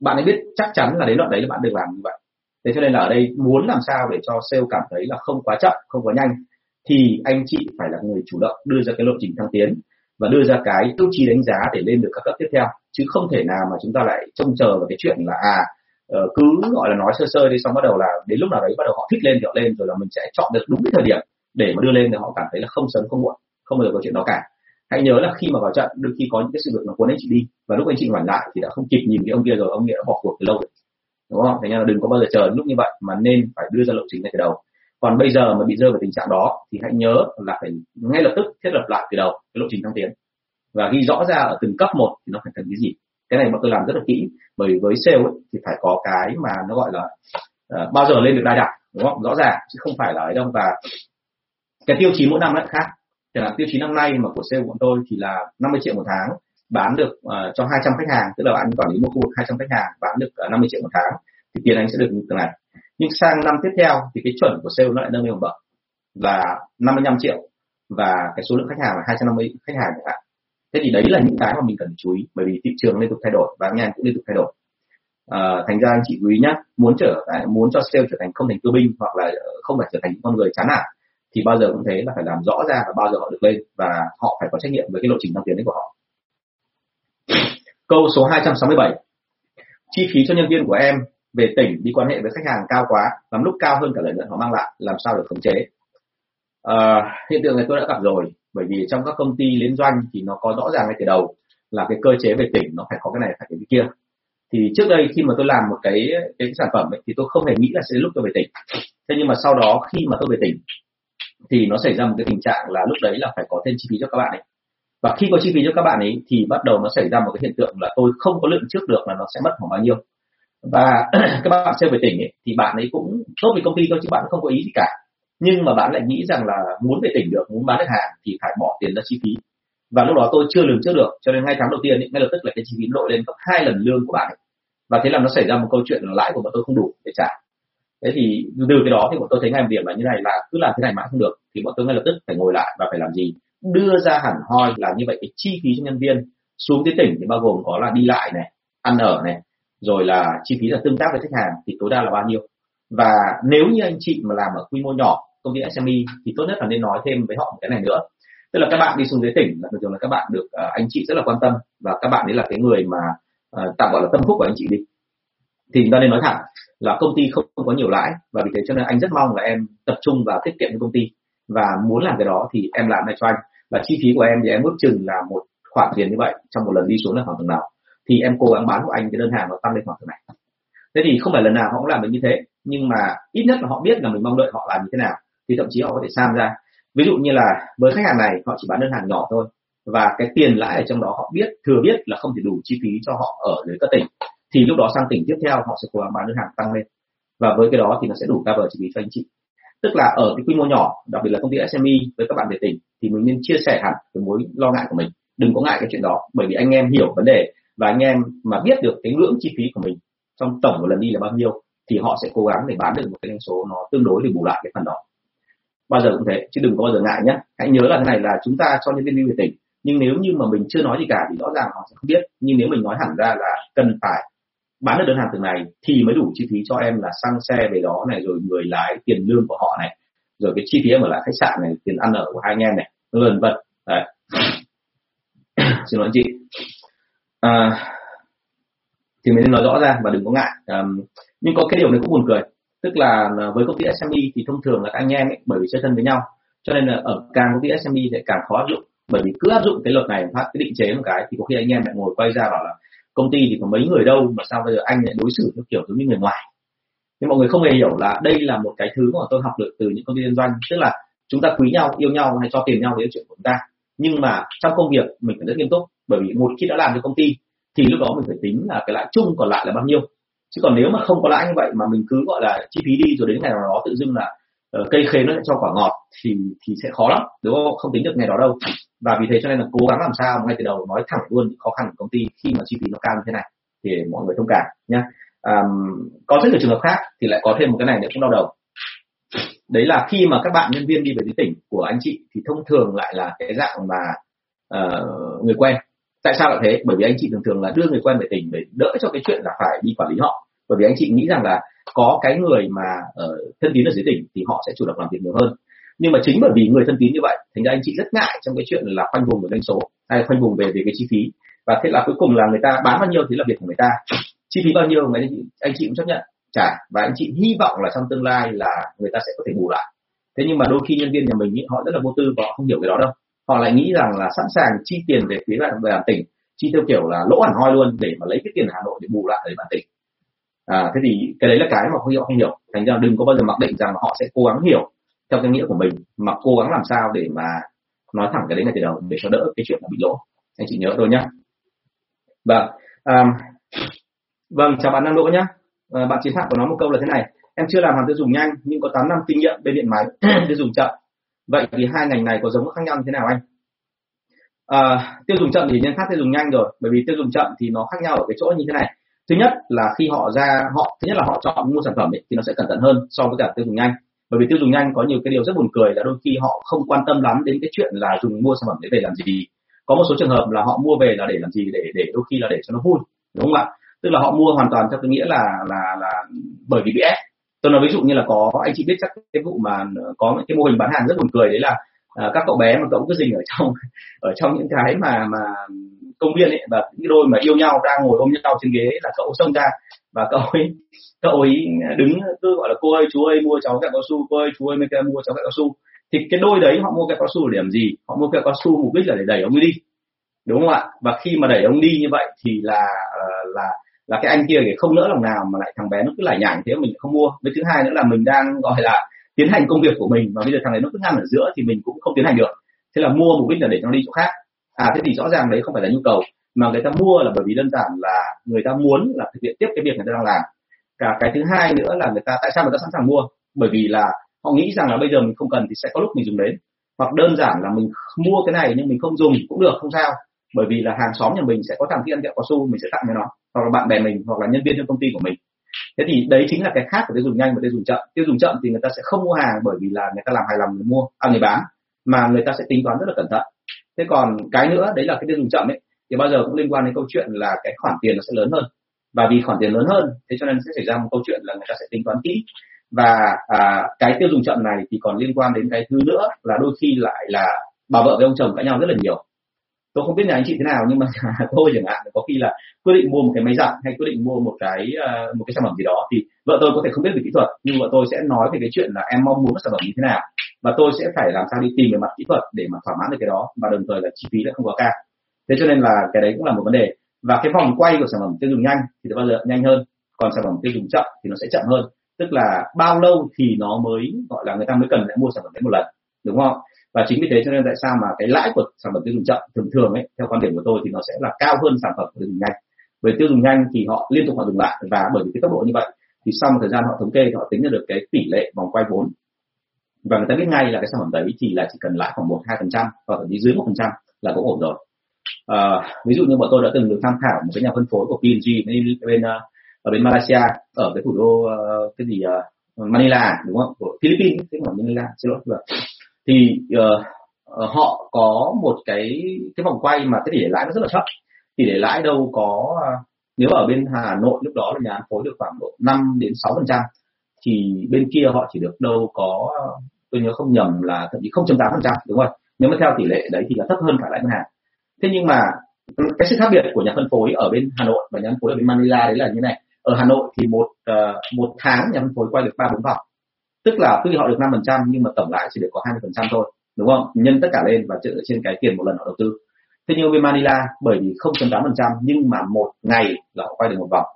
bạn ấy biết chắc chắn là đến đoạn đấy là bạn được làm như vậy thế cho nên là ở đây muốn làm sao để cho sale cảm thấy là không quá chậm, không quá nhanh, thì anh chị phải là người chủ động đưa ra cái lộ trình thăng tiến và đưa ra cái tiêu chí đánh giá để lên được các cấp tiếp theo. Chứ không thể nào mà chúng ta lại trông chờ vào cái chuyện là à ờ, cứ gọi là nói sơ sơ đi, xong bắt đầu là đến lúc nào đấy bắt đầu họ thích lên thì họ lên, rồi là mình sẽ chọn được đúng cái thời điểm để mà đưa lên thì họ cảm thấy là không sớm, không muộn, không bao giờ có chuyện đó cả. Hãy nhớ là khi mà vào trận, đôi khi có những cái sự việc nó cuốn anh chị đi và lúc anh chị ngoảnh lại thì đã không kịp nhìn cái ông kia rồi, ông kia đã bỏ cuộc từ lâu rồi đúng không? Thành ra là đừng có bao giờ chờ lúc như vậy mà nên phải đưa ra lộ trình ngay từ đầu. Còn bây giờ mà bị rơi vào tình trạng đó thì hãy nhớ là phải ngay lập tức thiết lập lại từ đầu cái lộ trình thăng tiến. Và ghi rõ ra ở từng cấp một thì nó phải cần cái gì? Cái này bọn tôi làm rất là kỹ bởi vì với sale ấy, thì phải có cái mà nó gọi là uh, bao giờ lên được đai đẳng đúng không? Rõ ràng chứ không phải là ấy đâu. Và cái tiêu chí mỗi năm lại khác. Chẳng hạn tiêu chí năm nay mà của sale của bọn tôi thì là 50 triệu một tháng bán được uh, cho 200 khách hàng tức là anh quản lý một khu vực 200 khách hàng bán được ờ, uh, 50 triệu một tháng thì tiền anh sẽ được như thế này. Nhưng sang năm tiếp theo thì cái chuẩn của sale nó lại nâng lên một bậc là 55 triệu và cái số lượng khách hàng là 250 khách hàng chẳng hạn. Thế thì đấy là những cái mà mình cần chú ý bởi vì thị trường liên tục thay đổi và anh em cũng liên tục thay đổi. À, thành ra anh chị quý nhá muốn trở muốn cho sale trở thành không thành tư binh hoặc là không phải trở thành những con người chán nản thì bao giờ cũng thế là phải làm rõ ra và bao giờ họ được lên và họ phải có trách nhiệm với cái lộ trình tăng tiến đấy của họ câu số 267 chi phí cho nhân viên của em về tỉnh đi quan hệ với khách hàng cao quá lắm lúc cao hơn cả lợi nhuận họ mang lại làm sao được khống chế? À, hiện tượng này tôi đã gặp rồi bởi vì trong các công ty liên doanh thì nó có rõ ràng ngay từ đầu là cái cơ chế về tỉnh nó phải có cái này phải cái kia. Thì trước đây khi mà tôi làm một cái cái sản phẩm ấy, thì tôi không hề nghĩ là sẽ lúc tôi về tỉnh. Thế nhưng mà sau đó khi mà tôi về tỉnh thì nó xảy ra một cái tình trạng là lúc đấy là phải có thêm chi phí cho các bạn ấy và khi có chi phí cho các bạn ấy thì bắt đầu nó xảy ra một cái hiện tượng là tôi không có lượng trước được là nó sẽ mất khoảng bao nhiêu. Và các bạn xem về tỉnh ấy, thì bạn ấy cũng tốt với công ty thôi chứ bạn không có ý gì cả. Nhưng mà bạn lại nghĩ rằng là muốn về tỉnh được muốn bán được hàng thì phải bỏ tiền ra chi phí. Và lúc đó tôi chưa lường trước được cho nên ngay tháng đầu tiên ấy ngay lập tức là cái chi phí đội lên gấp hai lần lương của bạn ấy. và thế là nó xảy ra một câu chuyện là lãi của bọn tôi không đủ để trả. Thế thì từ cái đó thì bọn tôi thấy ngay một điểm là như này là cứ làm thế này mãi không được thì bọn tôi ngay lập tức phải ngồi lại và phải làm gì? Đưa ra hẳn hoi là như vậy cái chi phí cho nhân viên xuống tới tỉnh thì bao gồm có là đi lại này ăn ở này rồi là chi phí là tương tác với khách hàng thì tối đa là bao nhiêu. Và nếu như anh chị mà làm ở quy mô nhỏ công ty SME thì tốt nhất là nên nói thêm với họ một cái này nữa. Tức là các bạn đi xuống dưới tỉnh là thường thường là các bạn được uh, anh chị rất là quan tâm và các bạn ấy là cái người mà uh, tạm gọi là tâm phúc của anh chị đi. Thì chúng ta nên nói thẳng là công ty không, có nhiều lãi và vì thế cho nên anh rất mong là em tập trung vào tiết kiệm cho công ty. Và muốn làm cái đó thì em làm lại cho anh và chi phí của em thì em ước chừng là một khoản tiền như vậy, trong một lần đi xuống là khoảng tầng nào. Thì em cố gắng bán của anh cái đơn hàng nó tăng lên khoảng tầng này. Thế thì không phải lần nào họ cũng làm được như thế, nhưng mà ít nhất là họ biết là mình mong đợi họ làm như thế nào, thì thậm chí họ có thể sam ra. Ví dụ như là với khách hàng này, họ chỉ bán đơn hàng nhỏ thôi, và cái tiền lãi ở trong đó họ biết, thừa biết là không thể đủ chi phí cho họ ở dưới các tỉnh, thì lúc đó sang tỉnh tiếp theo họ sẽ cố gắng bán đơn hàng tăng lên. Và với cái đó thì nó sẽ đủ cover chi phí cho anh chị tức là ở cái quy mô nhỏ, đặc biệt là công ty SME với các bạn về tỉnh, thì mình nên chia sẻ hẳn cái mối lo ngại của mình. Đừng có ngại cái chuyện đó, bởi vì anh em hiểu vấn đề và anh em mà biết được cái ngưỡng chi phí của mình trong tổng một lần đi là bao nhiêu, thì họ sẽ cố gắng để bán được một cái doanh số nó tương đối để bù lại cái phần đó. Bao giờ cũng thế, chứ đừng có bao giờ ngại nhé. Hãy nhớ là thế này là chúng ta cho nhân viên lưu về tỉnh, nhưng nếu như mà mình chưa nói gì cả thì rõ ràng họ sẽ không biết. Nhưng nếu mình nói hẳn ra là cần phải bán được đơn hàng từng này thì mới đủ chi phí cho em là xăng xe về đó này rồi người lái tiền lương của họ này rồi cái chi phí em ở lại khách sạn này tiền ăn ở của hai anh em này vân vân. Đấy. Xin lỗi chị. À, thì mình nên nói rõ ra và đừng có ngại. À, nhưng có cái điều này cũng buồn cười tức là ờ, với công ty SME thì thông thường là các anh em ấy, bởi vì chơi thân với nhau cho nên là ở càng công ty SME thì càng khó áp dụng. Bởi vì cứ áp dụng cái luật này phát cái định chế một cái thì có khi anh em lại ngồi quay ra bảo là công ty thì có mấy người đâu, mà sao bây giờ anh lại đối xử theo kiểu giống như người ngoài? Nhưng mọi người không hề hiểu là đây là một cái thứ mà tôi học được từ những công ty liên doanh. Tức là chúng ta quý nhau, yêu nhau hay cho tiền nhau đấy là chuyện của chúng ta. Nhưng mà trong công việc mình phải rất nghiêm túc, bởi vì một khi đã làm cho công ty thì lúc đó mình phải tính là cái lãi chung còn lại là bao nhiêu. Chứ còn nếu mà không có lãi như vậy mà mình cứ gọi là chi phí đi rồi đến ngày nào đó tự dưng là uh, cây khế nó sẽ cho quả ngọt thì thì sẽ khó lắm đúng không? Không tính được ngày đó đâu. Và vì thế cho nên là cố gắng làm sao ngay từ đầu nói thẳng luôn khó khăn của công ty khi mà chi phí nó cao như thế này thì mọi người thông cảm nhé um, có rất nhiều trường hợp khác thì lại có thêm một cái này để cũng đau đầu. Đấy là khi mà các bạn nhân viên đi về dưới tỉnh của anh chị thì thông thường lại là cái dạng mà uh, người quen. Tại sao lại thế? Bởi vì anh chị thường thường là đưa người quen về tỉnh để đỡ cho cái chuyện là phải đi quản lý họ. Bởi vì anh chị nghĩ rằng là có cái người mà uh, thân tín ở dưới tỉnh thì họ sẽ chủ động làm việc nhiều hơn. Nhưng mà chính bởi vì người thân tín như vậy thành ra anh chị rất ngại trong cái chuyện là khoanh vùng về doanh số hay khoanh vùng về về cái chi phí. Và thế là cuối cùng là người ta bán bao nhiêu thì là việc của người ta. Chi phí bao nhiêu mà anh chị, anh chị cũng chấp nhận. Trả và anh chị hy vọng là trong tương lai là người ta sẽ có thể bù lại. Thế nhưng mà đôi khi nhân viên nhà mình ý, họ rất là vô tư và họ không hiểu cái đó đâu. Họ lại nghĩ rằng là sẵn sàng chi tiền về phía bạn về tỉnh chi theo kiểu là lỗ hẳn hoi luôn để mà lấy cái tiền hà nội để bù lại ở bản tỉnh à, thế thì cái đấy là cái mà họ không hiểu. Thành ra đừng có bao giờ mặc định rằng họ sẽ cố gắng hiểu theo cái nghĩa của mình mà cố gắng làm sao để mà nói thẳng cái đấy ngay từ đầu để cho đỡ cái chuyện là bị lỗ. Anh chị nhớ thôi nhá. Vâng, Và um, vâng chào bạn Nam Đỗ nhá. À, bạn chiến thắng của nó một câu là thế này. Em chưa làm hàng tiêu dùng nhanh nhưng có 8 năm kinh nghiệm bên điện máy tiêu dùng chậm. Vậy thì hai ngành này có giống khác nhau như thế nào anh? À, tiêu dùng chậm thì nhân khác tiêu dùng nhanh rồi bởi vì tiêu dùng chậm thì nó khác nhau ở cái chỗ như thế này thứ nhất là khi họ ra họ thứ nhất là họ chọn mua sản phẩm ấy, thì nó sẽ cẩn thận hơn so với cả tiêu dùng nhanh. Bởi vì tiêu dùng nhanh có nhiều cái điều rất buồn cười là đôi khi họ không quan tâm lắm đến cái chuyện là dùng mua sản phẩm để về làm gì. Có một số trường hợp là họ mua về là để làm gì để để đôi khi là để cho nó vui đúng không ạ? Tức là họ mua hoàn toàn theo cái nghĩa là là là bởi vì bị ép. Tôi nói ví dụ như là có anh chị biết chắc cái vụ mà có cái mô hình bán hàng rất buồn cười đấy là à, các cậu bé mà cậu cứ dình ở trong ở trong những cái mà mà công viên ấy và những đôi mà yêu nhau đang ngồi ôm nhau trên ghế là cậu xông ra. Và cậu ấy cậu ấy đứng cứ gọi là cô ơi chú ơi mua cháu kẹo cao su cô ơi chú ơi mấy mua cháu kẹo cao su. Thì cái đôi đấy họ mua kẹo cao su để làm gì? Họ mua kẹo cao su mục đích là để đẩy ông đi đúng không ạ? Và khi mà đẩy ông đi như vậy thì là ờ, là là cái anh kia thì không nỡ lòng nào mà lại thằng bé nó cứ lải nhải thế mình không mua. Với thứ hai nữa là mình đang gọi là tiến hành công việc của mình và bây giờ thằng này nó cứ ngăn ở giữa thì mình cũng không tiến hành được. Thế là mua mục đích là để nó đi chỗ khác. À thế thì rõ ràng đấy không phải là nhu cầu, mà người ta mua là bởi vì đơn giản là người ta muốn là thực hiện tiếp cái việc người ta đang làm. Cả cái thứ hai nữa là người ta, tại sao người ta sẵn sàng mua? Bởi vì là họ nghĩ rằng là bây giờ mình không cần thì sẽ có lúc mình dùng đến. Hoặc đơn giản là mình mua cái này nhưng mình không dùng cũng được, không sao. Bởi vì là hàng xóm nhà mình sẽ có thằng kia ăn kẹo cao su, mình sẽ tặng cho nó. Hoặc là bạn bè mình, hoặc là nhân viên trong công ty của mình thế thì đấy chính là cái khác của tiêu dùng nhanh và tiêu dùng chậm. Tiêu dùng chậm thì người ta sẽ không mua hàng bởi vì là người ta làm hài lòng người mua à người bán mà người ta sẽ tính toán rất là cẩn thận. Thế còn cái nữa đấy là cái tiêu dùng chậm ấy thì bao giờ cũng liên quan đến câu chuyện là cái khoản tiền nó sẽ lớn hơn. Và vì khoản tiền lớn hơn thế cho nên sẽ xảy ra một câu chuyện là người ta sẽ tính toán kỹ. Và à, cái tiêu dùng chậm này thì còn liên quan đến cái thứ nữa là đôi khi lại là bà vợ với ông chồng cãi nhau rất là nhiều tôi không biết nhà anh chị thế nào nhưng mà tôi chẳng hạn có khi là quyết định mua một cái máy giặt hay quyết định mua một cái uh, một cái sản phẩm gì đó thì vợ tôi có thể không biết về kỹ thuật nhưng vợ tôi sẽ nói về cái chuyện là em mong muốn sản phẩm như thế nào. Và tôi sẽ phải làm sao đi tìm về mặt kỹ thuật để mà thỏa mãn được cái đó và đồng thời là chi phí lại không quá cao. Thế cho nên là cái đấy cũng là một vấn đề. Và cái vòng quay của sản phẩm tiêu dùng nhanh thì bao giờ nhanh hơn còn sản phẩm tiêu dùng chậm thì nó sẽ chậm hơn. Tức là bao lâu thì nó mới gọi là người ta mới cần lại mua sản phẩm đấy một lần đúng không? Và chính vì thế cho nên tại sao mà cái lãi của sản phẩm tiêu dùng chậm thường thường ấy theo quan điểm của tôi thì nó sẽ là cao hơn sản phẩm tiêu dùng nhanh. Bởi tiêu dùng nhanh thì họ liên tục họ dùng lại và bởi vì cái tốc độ như vậy thì sau một thời gian họ thống kê thì họ tính ra được cái tỷ lệ vòng quay vốn. Và người ta biết ngay là cái sản phẩm đấy thì là chỉ cần lãi khoảng một hai phần trăm hoặc thậm chí dưới một phần trăm là cũng ổn rồi. À, ví dụ như bọn tôi đã từng được tham khảo một cái nhà phân phối của P&G bên, bên ờ, ở bên Malaysia ở cái thủ đô ờ, cái gì Manila à, đúng không? Của Philippines cái của Manila xin lỗi thì uh, họ có một cái cái vòng quay mà cái tỷ lệ lãi nó rất là thấp tỷ lệ lãi đâu có à, nếu ở bên Hà Nội lúc đó là nhà phân phối được khoảng độ 5 đến 6 phần trăm thì bên kia họ chỉ được đâu có tôi nhớ không nhầm là thậm chí 0.8 phần trăm đúng không? Nếu mà theo tỷ lệ đấy thì là thấp hơn cả lãi ngân hàng. Thế nhưng mà cái sự khác biệt của nhà phân phối ở bên Hà Nội và nhà phân phối ở bên Manila đấy là như này. Ở Hà Nội thì một uh, một tháng nhà phân phối quay được ba bốn vòng tức là tuy họ được năm phần trăm, nhưng mà tổng lại chỉ được có hai mươi phần trăm thôi, đúng không? Nhân tất cả lên và dựa trên cái tiền một lần họ đầu tư. Thế nhưng bên Manila, bởi vì không tám phần trăm, nhưng mà một ngày là họ quay được một vòng.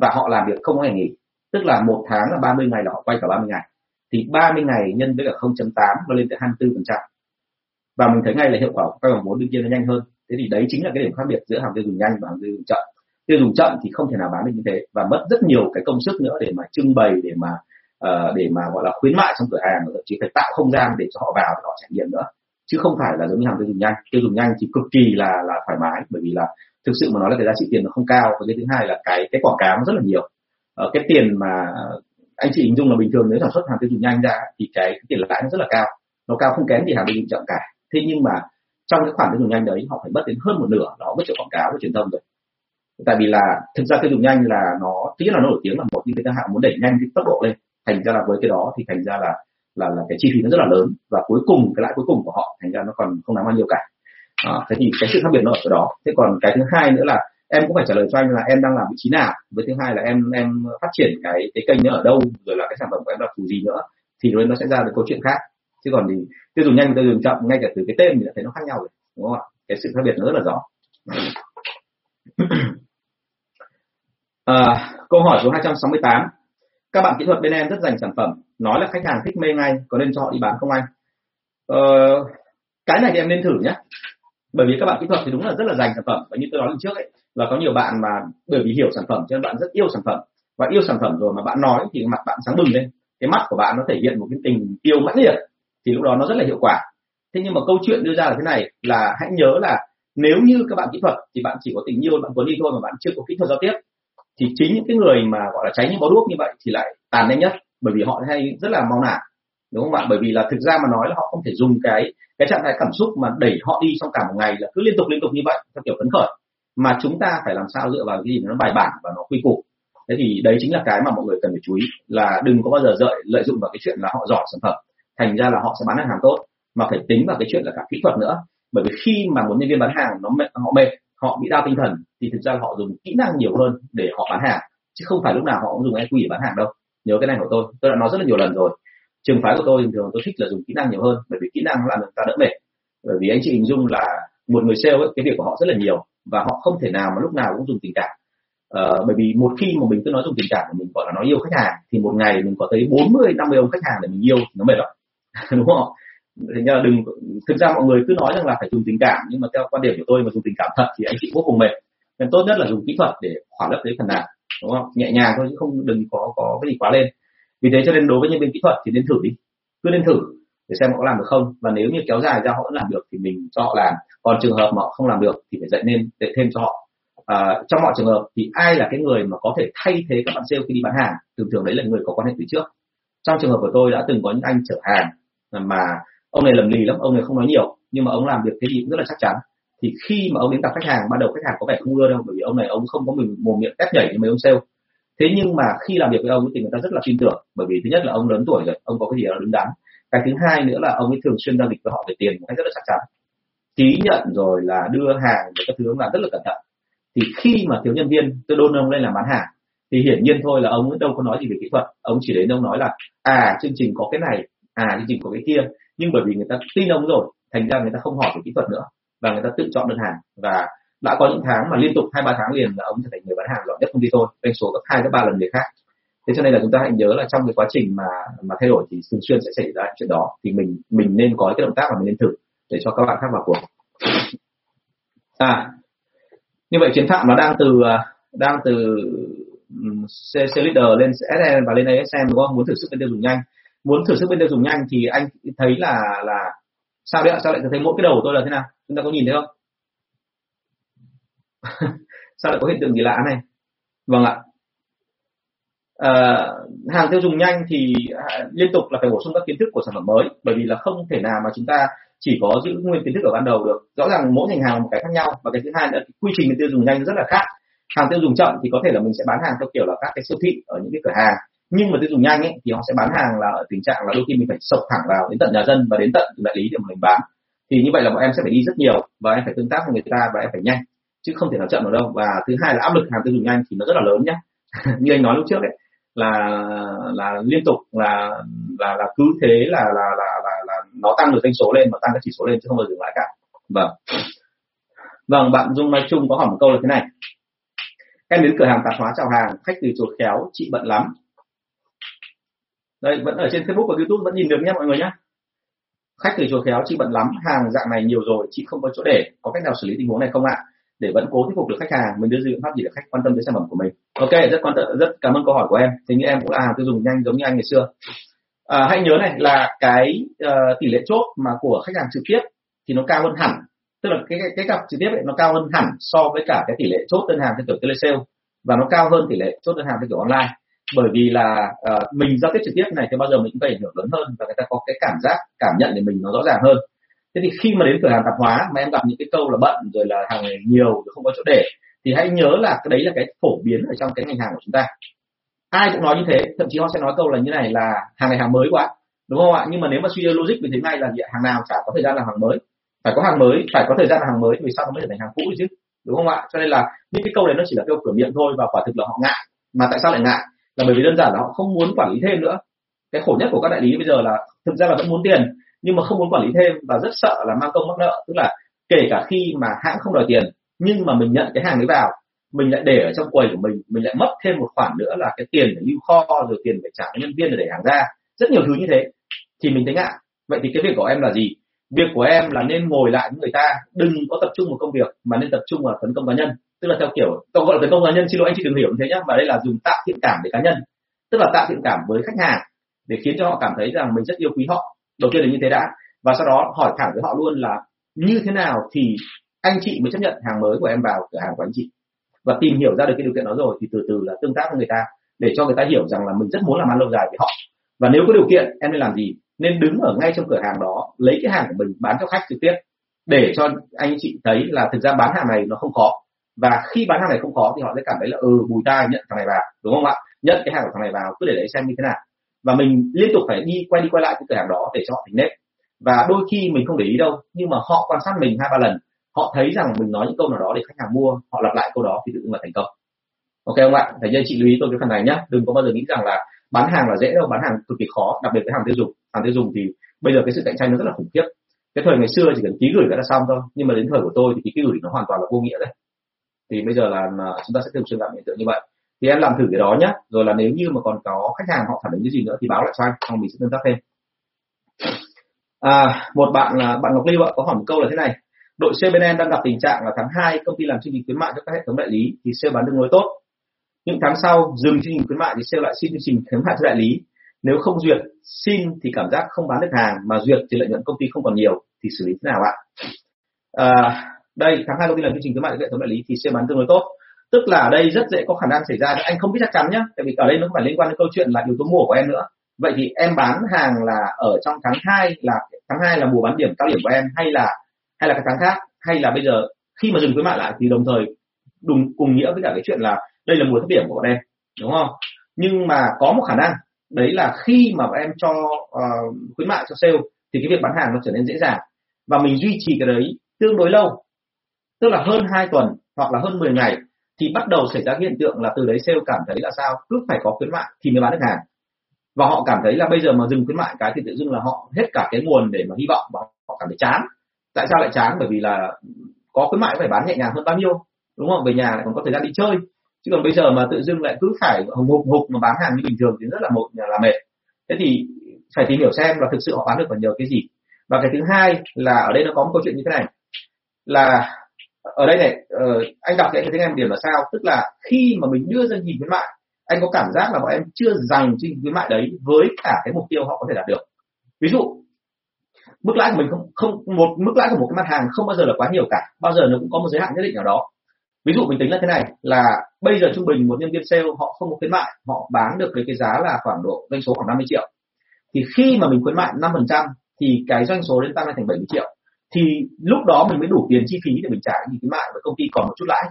Và họ làm việc không có ngày nghỉ. Tức là một tháng là 30 ngày là họ quay cả 30 ngày. Thì 30 ngày nhân với cả 0.8 nó lên tới 24 phần trăm. Và mình thấy ngay là hiệu quả của quay vòng vốn đương nhiên nó nhanh hơn. Thế thì đấy chính là cái điểm khác biệt giữa hàng tiêu dùng nhanh và hàng tiêu dùng chậm. Tiêu dùng chậm thì không thể nào bán được như thế. Và mất rất nhiều cái công sức nữa để mà trưng bày, để mà uh, để mà gọi là khuyến mại trong cửa hàng thậm chí phải tạo không gian để cho họ vào để họ trải nghiệm nữa. Chứ không phải là giống như hàng tiêu dùng nhanh. Tiêu dùng nhanh thì cực kỳ là là thoải mái bởi vì là thực sự mà nói là cái giá trị tiền nó không cao. Và cái thứ hai là cái cái quảng cáo nó rất là nhiều. Ờ, cái tiền mà anh chị hình dung là bình thường nếu sản xuất hàng tiêu dùng nhanh ra thì cái, cái tiền lãi nó rất là cao. Nó cao không kém gì hàng tiêu dùng chậm cả. Thế nhưng mà trong cái khoản tiêu dùng nhanh đấy họ phải mất đến hơn một nửa đó mất chỗ quảng cáo và truyền thông rồi tại vì là thực ra tiêu dùng nhanh là nó thứ nhất là nó nổi tiếng là một nhưng cái thứ muốn đẩy nhanh cái tốc độ lên thành ra là với cái đó thì thành ra là là là cái chi phí nó rất là lớn và cuối cùng cái lãi cuối cùng của họ thành ra nó còn không đáng bao nhiêu cả. À, thế thì cái sự khác biệt nó ở chỗ đó. Thế còn cái thứ hai nữa là em cũng phải trả lời cho anh là em đang làm vị trí nào. Với thứ hai là em em phát triển cái cái kênh nó ở đâu rồi là cái sản phẩm của em là phù gì nữa thì rồi nó sẽ ra được câu chuyện khác. Chứ còn thì tiêu dùng nhanh tiêu dùng chậm ngay cả từ cái tên thì đã thấy nó khác nhau rồi đúng không ạ? Cái sự khác biệt nó rất là rõ. À, câu hỏi số 268 các bạn kỹ thuật bên em rất dành sản phẩm. Nói là khách hàng thích mê ngay có nên cho họ đi bán không anh? Ờ, cái này thì em nên thử nhé. Bởi vì các bạn kỹ thuật thì đúng là rất là dành sản phẩm. Và như tôi nói lần trước ấy là có nhiều bạn mà bởi vì hiểu sản phẩm cho nên bạn rất yêu sản phẩm. Và yêu sản phẩm rồi mà bạn nói thì mặt bạn sáng bừng lên. Cái mắt của bạn nó thể hiện một cái tình yêu mãnh liệt. Thì lúc đó nó rất là hiệu quả. Thế nhưng mà câu chuyện đưa ra là thế này là hãy nhớ là nếu như các bạn kỹ thuật thì bạn chỉ có tình yêu bạn muốn đi thôi mà bạn chưa có kỹ thuật giao tiếp thì chính những cái người mà gọi là cháy những bó đuốc như vậy thì lại tàn nhanh nhất bởi vì họ hay rất là mau nản đúng không ạ bởi vì là thực ra mà nói là họ không thể dùng cái cái trạng thái cảm xúc mà đẩy họ đi trong cả một ngày là cứ liên tục liên tục như vậy theo kiểu phấn khởi. Mà chúng ta phải làm sao dựa vào cái gì nó bài bản và nó quy củ. Thế thì đấy chính là cái mà mọi người cần phải chú ý là đừng có bao giờ lợi lợi dụng vào cái chuyện là họ giỏi sản phẩm thành ra là họ sẽ bán được hàng tốt mà phải tính vào cái chuyện là cả kỹ thuật nữa. Bởi vì khi mà một nhân viên bán hàng nó mệt, họ mệt họ bị đau tinh thần thì thực ra họ dùng kỹ năng nhiều hơn để họ bán hàng chứ không phải lúc nào họ cũng dùng EQ để bán hàng đâu. Nhớ cái này của tôi tôi đã nói rất là nhiều lần rồi. Trường phái của tôi thường tôi thích là dùng kỹ năng nhiều hơn bởi vì kỹ năng làm người ta đỡ mệt. Bởi vì anh chị hình dung là một người sale ấy, cái việc của họ rất là nhiều và họ không thể nào mà lúc nào cũng dùng tình cảm. Ờ, bởi vì một khi mà mình cứ nói dùng tình cảm mình gọi là nói yêu khách hàng thì một ngày mình có tới 40 50 ông khách hàng để mình yêu thì nó mệt rồi đúng không? Thành ra đừng thực ra mọi người cứ nói rằng là phải dùng tình cảm nhưng mà theo quan điểm của tôi mà dùng tình cảm thật thì anh chị vô cùng mệt. Nên tốt nhất là dùng kỹ thuật để khỏa lấp cái phần nào đúng không? Nhẹ nhàng thôi chứ không đừng có có cái gì quá lên. Vì thế cho nên đối với nhân viên kỹ thuật thì nên thử đi. Cứ nên thử để xem họ có làm được không. Và nếu như kéo dài ra họ vẫn làm được thì mình cho họ làm. Còn trường hợp mà họ không làm được thì phải dạy nên dạy thêm cho họ. À, trong mọi trường hợp thì ai là cái người mà có thể thay thế các bạn sale khi đi bán hàng? Thường thường đấy là người có quan hệ từ trước. Trong trường hợp của tôi đã từng có những anh chở hàng mà ông này lầm lì lắm, ông này không nói nhiều, nhưng mà ông làm việc cái gì cũng rất là chắc chắn. Thì khi mà ông đến gặp khách hàng, ban đầu khách hàng có vẻ không ưa đâu, bởi vì ông này ông không có mình mồm miệng tép nhảy như mấy ông sale. Thế nhưng mà khi làm việc với ông thì người ta rất là tin tưởng, bởi vì thứ nhất là ông lớn tuổi rồi, ông có cái gì đó đứng đắn. Cái thứ hai nữa là ông ấy thường xuyên giao dịch với họ về tiền một cách rất là chắc chắn. Ký nhận rồi là đưa hàng và các thứ, ông làm rất là cẩn thận. Thì khi mà thiếu nhân viên, tôi đôn ông lên làm bán hàng, thì hiển nhiên thôi là ông đâu có nói gì về kỹ thuật. Ông chỉ đến ông nói là à chương trình có cái này à chương trình có cái kia nhưng bởi vì người ta tin ông rồi thành ra người ta không hỏi về kỹ thuật nữa và người ta tự chọn đơn hàng. Và đã có những tháng mà liên tục hai ba tháng liền là ông trở thành người bán hàng giỏi nhất công ty tôi doanh số gấp hai gấp ba lần người khác. Thế cho nên là chúng ta hãy nhớ là trong cái quá trình mà mà thay đổi thì thường xuyên sẽ xảy ra chuyện đó. Thì mình mình nên có cái động tác mà mình nên thử để cho các bạn khác vào cuộc. À như vậy chiến phạm nó đang từ à, đang từ C, C leader lên SN và lên ASM đúng không? Muốn thử sức bên tiêu dùng nhanh muốn thử sức bên tiêu dùng nhanh thì anh thấy là là sao đấy ạ? Sao lại thấy mỗi cái đầu của tôi là thế nào? Chúng ta có nhìn thấy không? Sao lại có hiện tượng gì lạ này? Vâng ạ. À, hàng tiêu dùng nhanh thì à, liên tục là phải bổ sung các kiến thức của sản phẩm mới bởi vì là không thể nào mà chúng ta chỉ có giữ nguyên kiến thức ở ban đầu được. Rõ ràng mỗi ngành hàng một cái khác nhau và cái thứ hai là quy trình tiêu dùng nhanh rất là khác. Hàng tiêu dùng chậm thì có thể là mình sẽ bán hàng theo kiểu là các cái siêu thị ở những cái cửa hàng nhưng mà tiêu dùng nhanh ấy, thì họ sẽ bán hàng là ở tình trạng là đôi khi mình phải sộc thẳng vào đến tận nhà dân và đến tận đại lý để mà mình bán. Thì như vậy là bọn em sẽ phải đi rất nhiều và em phải tương tác với người ta và em phải nhanh chứ không thể nào chậm được đâu. Và thứ hai là áp lực hàng tiêu dùng nhanh thì nó rất là lớn nhé như anh nói lúc trước ấy là là liên tục là là là cứ thế là là là là, là nó tăng được doanh số lên mà tăng các chỉ số lên chứ không bao giờ dừng lại cả. Vâng. Vâng bạn dung mai trung có hỏi một câu là thế này. Em đến cửa hàng tạp hóa chào hàng khách từ chối khéo chị bận lắm đây vẫn ở trên facebook và youtube vẫn nhìn được nhé mọi người nhé. Khách từ chùa khéo chị bận lắm hàng dạng này nhiều rồi chị không có chỗ để. Có cách nào xử lý tình huống này không ạ? Để vẫn cố thuyết phục được khách hàng mình đưa ra biện pháp gì để khách quan tâm tới sản phẩm của mình. Ok rất quan tâm rất cảm ơn câu hỏi của em. Thế như em cũng là hàng tiêu dùng nhanh giống như anh ngày xưa. À, hãy nhớ này là cái uh, tỷ lệ chốt mà của khách hàng trực tiếp thì nó cao hơn hẳn. Tức là cái cái, cái cặp trực tiếp ấy, nó cao hơn hẳn so với cả cái tỷ lệ chốt đơn hàng theo kiểu telesale. Và nó cao hơn tỷ lệ chốt đơn hàng theo kiểu online bởi vì là uh, mình giao tiếp trực tiếp này thì bao giờ mình cũng phải ảnh hưởng lớn hơn và người ta có cái cảm giác cảm nhận để mình nó rõ ràng hơn. Thế thì khi mà đến cửa hàng tạp hóa mà em gặp những cái câu là bận rồi là hàng này nhiều rồi không có chỗ để thì hãy nhớ là cái đấy là cái phổ biến ở trong cái ngành hàng của chúng ta. Ai cũng nói như thế thậm chí họ sẽ nói câu là như này là hàng này hàng mới quá đúng không ạ? Nhưng mà nếu mà suy logic mình thấy ngay là hàng nào chả có thời gian làm hàng mới. Phải có hàng mới phải có thời gian làm hàng mới thì sao nó mới trở thành hàng cũ chứ? Đúng không ạ? Cho nên là những cái câu đấy nó chỉ là câu cửa miệng thôi và quả thực là họ ngại. Mà tại sao lại ngại? Là bởi vì đơn giản là họ không muốn quản lý thêm nữa. Cái khổ nhất của các đại lý bây giờ là thực ra là vẫn muốn tiền, nhưng mà không muốn quản lý thêm và rất sợ là mang công mắc nợ. Tức là kể cả khi mà hãng không đòi tiền, nhưng mà mình nhận cái hàng đấy vào, mình lại để ở trong quầy của mình mình lại mất thêm một khoản nữa là cái tiền để lưu kho, rồi tiền phải trả nhân viên để để hàng ra. Rất nhiều thứ như thế. Thì mình thấy ngại. Vậy thì cái việc của em là gì? Việc của em là nên ngồi lại với người ta, đừng có tập trung vào công việc, mà nên tập trung vào tấn công cá nhân tức là theo kiểu tôi gọi là tấn công cá nhân, xin lỗi anh, chị đừng hiểu như thế nhé và đây là dùng tạo thiện cảm để cá nhân. Tức là tạo thiện cảm với khách hàng để khiến cho họ cảm thấy rằng mình rất yêu quý họ. Đầu tiên là như thế đã. Và sau đó hỏi thẳng với họ luôn là, như thế nào thì anh chị mới chấp nhận hàng mới của em vào cửa hàng của anh chị? Và tìm hiểu ra được cái điều kiện đó rồi, thì từ từ là tương tác với người ta để cho người ta hiểu rằng là mình rất muốn làm ăn lâu dài với họ. Và nếu có điều kiện, em nên làm gì? Nên đứng ở ngay trong cửa hàng đó, lấy cái hàng của mình bán cho khách trực tiếp để cho anh chị thấy là thực ra bán hàng này nó không khó và khi bán hàng này không khó thì họ sẽ cảm thấy là ừ bùi tai, nhận thằng này vào, đúng không ạ? Nhận cái hàng của thằng này vào, cứ để đấy xem như thế nào. Và mình liên tục phải đi quay đi quay lại cái cửa hàng đó để cho họ tính nếp. Và đôi khi mình không để ý đâu, nhưng mà họ quan sát mình hai, ba lần, họ thấy rằng mình nói những câu nào đó để khách hàng mua, họ lặp lại câu đó thì tự nhiên là thành công. Ok không ạ? Thầy nhớ chị lưu ý tôi cái phần này nhé đừng có bao giờ nghĩ rằng là bán hàng là dễ đâu, bán hàng cực kỳ khó, đặc biệt với hàng tiêu dùng. Hàng tiêu dùng thì bây giờ cái sự cạnh tranh nó rất là khủng khiếp. Cái thời ngày xưa chỉ cần ký gửi cái là xong thôi, nhưng mà đến thời của tôi thì ký gửi nó hoàn toàn là vô nghĩa đấy thì bây giờ là chúng ta sẽ thường xuyên gặp hiện tượng như vậy. Thì em làm thử cái đó nhé rồi là nếu như mà còn có khách hàng họ phản ứng cái gì nữa thì báo lại cho anh xong mình sẽ tương tác thêm. À, một bạn là bạn Ngọc Lưu ạ có hỏi một câu là thế này. Đội sale bên em đang gặp tình trạng là tháng 2 công ty làm chương trình khuyến mại cho các hệ thống đại lý thì sale bán tương đối tốt. Những tháng sau dừng chương trình khuyến mại thì sale lại xin chương trình khuyến mại cho đại lý. Nếu không duyệt xin thì cảm giác không bán được hàng mà duyệt thì lợi nhuận công ty không còn nhiều thì xử lý thế nào ạ? À, đây tháng hai công ty làm chương trình thương mại hệ thống đại lý thì sẽ bán tương đối tốt. Tức là ở đây rất dễ có khả năng xảy ra anh không biết chắc chắn nhé tại vì ở đây nó không phải liên quan đến câu chuyện là yếu tố mùa của em nữa. Vậy thì em bán hàng là ở trong tháng 2 là tháng 2 là mùa bán điểm cao điểm của em hay là hay là cái tháng khác? Hay là bây giờ khi mà dừng khuyến mại lại thì đồng thời đúng cùng nghĩa với cả cái chuyện là đây là mùa thấp điểm của bọn em đúng không? Nhưng mà có một khả năng đấy là khi mà bọn em cho uh, khuyến mại cho sale thì cái việc bán hàng nó trở nên dễ dàng. Và mình duy trì cái đấy tương đối lâu tức là hơn 2 tuần hoặc là hơn 10 ngày thì bắt đầu xảy ra hiện tượng là từ đấy sale cảm thấy là sao? Cứ phải có khuyến mại thì mới bán được hàng. Và họ cảm thấy là bây giờ mà dừng khuyến mại cái thì tự dưng là họ hết cả cái nguồn để mà hy vọng và họ cảm thấy chán. Tại sao lại chán? Bởi vì là có khuyến mại phải bán nhẹ nhàng hơn bao nhiêu, đúng không? Về nhà lại còn có thời gian đi chơi. Chứ còn bây giờ mà tự dưng lại cứ phải hùng hục hục mà bán hàng như bình thường thì rất là một là mệt. Thế thì phải tìm hiểu xem là thực sự họ bán được còn nhờ cái gì. Và cái thứ hai là ở đây nó có một câu chuyện như thế này. Là ở đây này uh, anh đọc cái thấy em điểm là sao? Tức là khi mà mình đưa ra nhìn khuyến mại anh có cảm giác là bọn em chưa dành trên khuyến mại đấy với cả cái mục tiêu họ có thể đạt được. Ví dụ mức lãi của mình không không một mức lãi của một cái mặt hàng không bao giờ là quá nhiều cả bao giờ nó cũng có một giới hạn nhất định nào đó. Ví dụ mình tính là thế này là bây giờ trung bình một nhân viên sale họ không có khuyến mại họ bán được với cái giá là khoảng độ doanh số khoảng 50 triệu. Thì khi mà mình khuyến mại 5% thì cái doanh số lên tăng lên thành 70 triệu thì lúc đó mình mới đủ tiền chi phí để mình trả những khuyến mại và công ty còn một chút lãi.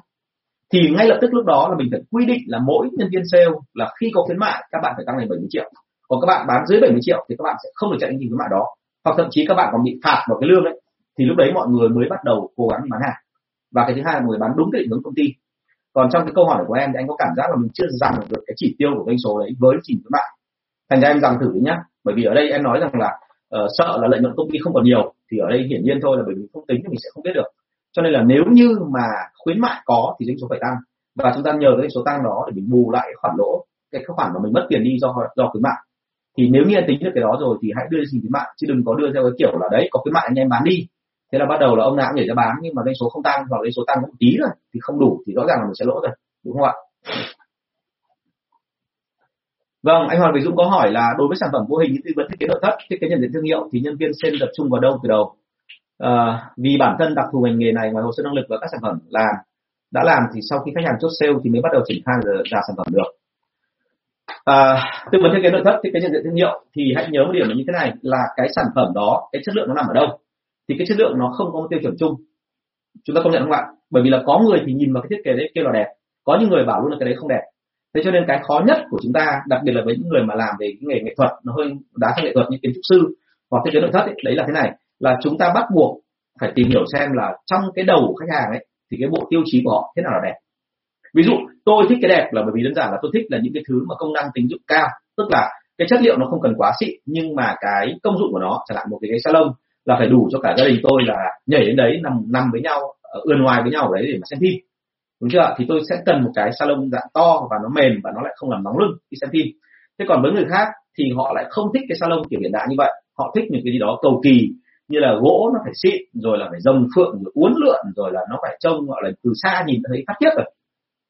Thì ngay lập tức lúc đó là mình phải quy định là mỗi nhân viên sale là khi có khuyến mại các bạn phải tăng lên 70 triệu. Còn các bạn bán dưới 70 triệu thì các bạn sẽ không được chạy những khuyến mại đó. Hoặc thậm chí các bạn còn bị phạt vào cái lương ấy. Thì lúc đấy mọi người mới bắt đầu cố gắng bán hàng. Và cái thứ hai là người bán đúng cái định hướng công ty. Còn trong cái câu hỏi của em thì anh có cảm giác là mình chưa giảm được cái chỉ tiêu của doanh số đấy với chỉ khuyến mại thành ra em giảm thử nhá. Bởi vì ở đây em nói rằng là uh, sợ là lợi nhuận công ty không còn nhiều thì ở đây hiển nhiên thôi là bởi vì không tính thì mình sẽ không biết được. Cho nên là nếu như mà khuyến mại có thì doanh số phải tăng. Và chúng ta nhờ cái số tăng đó để mình bù lại khoản lỗ cái khoản mà mình mất tiền đi do do khuyến mại. Thì nếu như anh tính được cái đó rồi thì hãy đưa gì khuyến mại chứ đừng có đưa theo cái kiểu là đấy có khuyến mại anh em bán đi. Thế là bắt đầu là ông nào cũng nhảy ra bán nhưng mà doanh số không tăng hoặc doanh số tăng một tí rồi thì không đủ thì rõ ràng là mình sẽ lỗ rồi đúng không ạ? Vâng, anh Hoàng Việt Dũng có hỏi là đối với sản phẩm vô hình như tư vấn thiết kế nội thất, thiết kế nhận diện thương hiệu thì nhân viên nên tập trung vào đâu từ đầu? À, vì bản thân đặc thù ngành nghề này ngoài hồ sơ năng lực và các sản phẩm làm đã làm thì sau khi khách hàng chốt sale thì mới bắt đầu triển khai ra sản phẩm được. À, tư vấn thiết kế nội thất, thiết kế nhận diện thương hiệu thì hãy nhớ một điểm là như thế này là cái sản phẩm đó, cái chất lượng nó nằm ở đâu? Thì cái chất lượng nó không có một tiêu chuẩn chung. Chúng ta công nhận không ạ? Bởi vì là có người thì nhìn vào cái thiết kế đấy kêu là đẹp, có những người bảo luôn là cái đấy không đẹp thế cho nên cái khó nhất của chúng ta đặc biệt là với những người mà làm về cái nghề nghệ thuật nó hơi đá sang nghệ thuật như kiến trúc sư hoặc thiết kế nội thất ấy, đấy là thế này là chúng ta bắt buộc phải tìm hiểu xem là trong cái đầu của khách hàng ấy thì cái bộ tiêu chí của họ thế nào là đẹp. Ví dụ tôi thích cái đẹp là bởi vì đơn giản là tôi thích là những cái thứ mà công năng tính dụng cao tức là cái chất liệu nó không cần quá xịn nhưng mà cái công dụng của nó chẳng hạn một cái ghế salon là phải đủ cho cả gia đình tôi là nhảy đến đấy nằm nằm với nhau ờ, ươn ngoài với nhau ở đấy để mà xem phim đúng chưa thì tôi sẽ cần một cái salon dạng to và nó mềm và nó lại không làm nóng lưng khi xem phim. Thế còn với người khác thì họ lại không thích cái salon kiểu hiện đại như vậy. Họ thích những cái gì đó cầu kỳ, như là gỗ nó phải xịn, rồi là phải rồng phượng, rồi uốn lượn, rồi là nó phải trông gọi là từ xa nhìn thấy phát thiết rồi.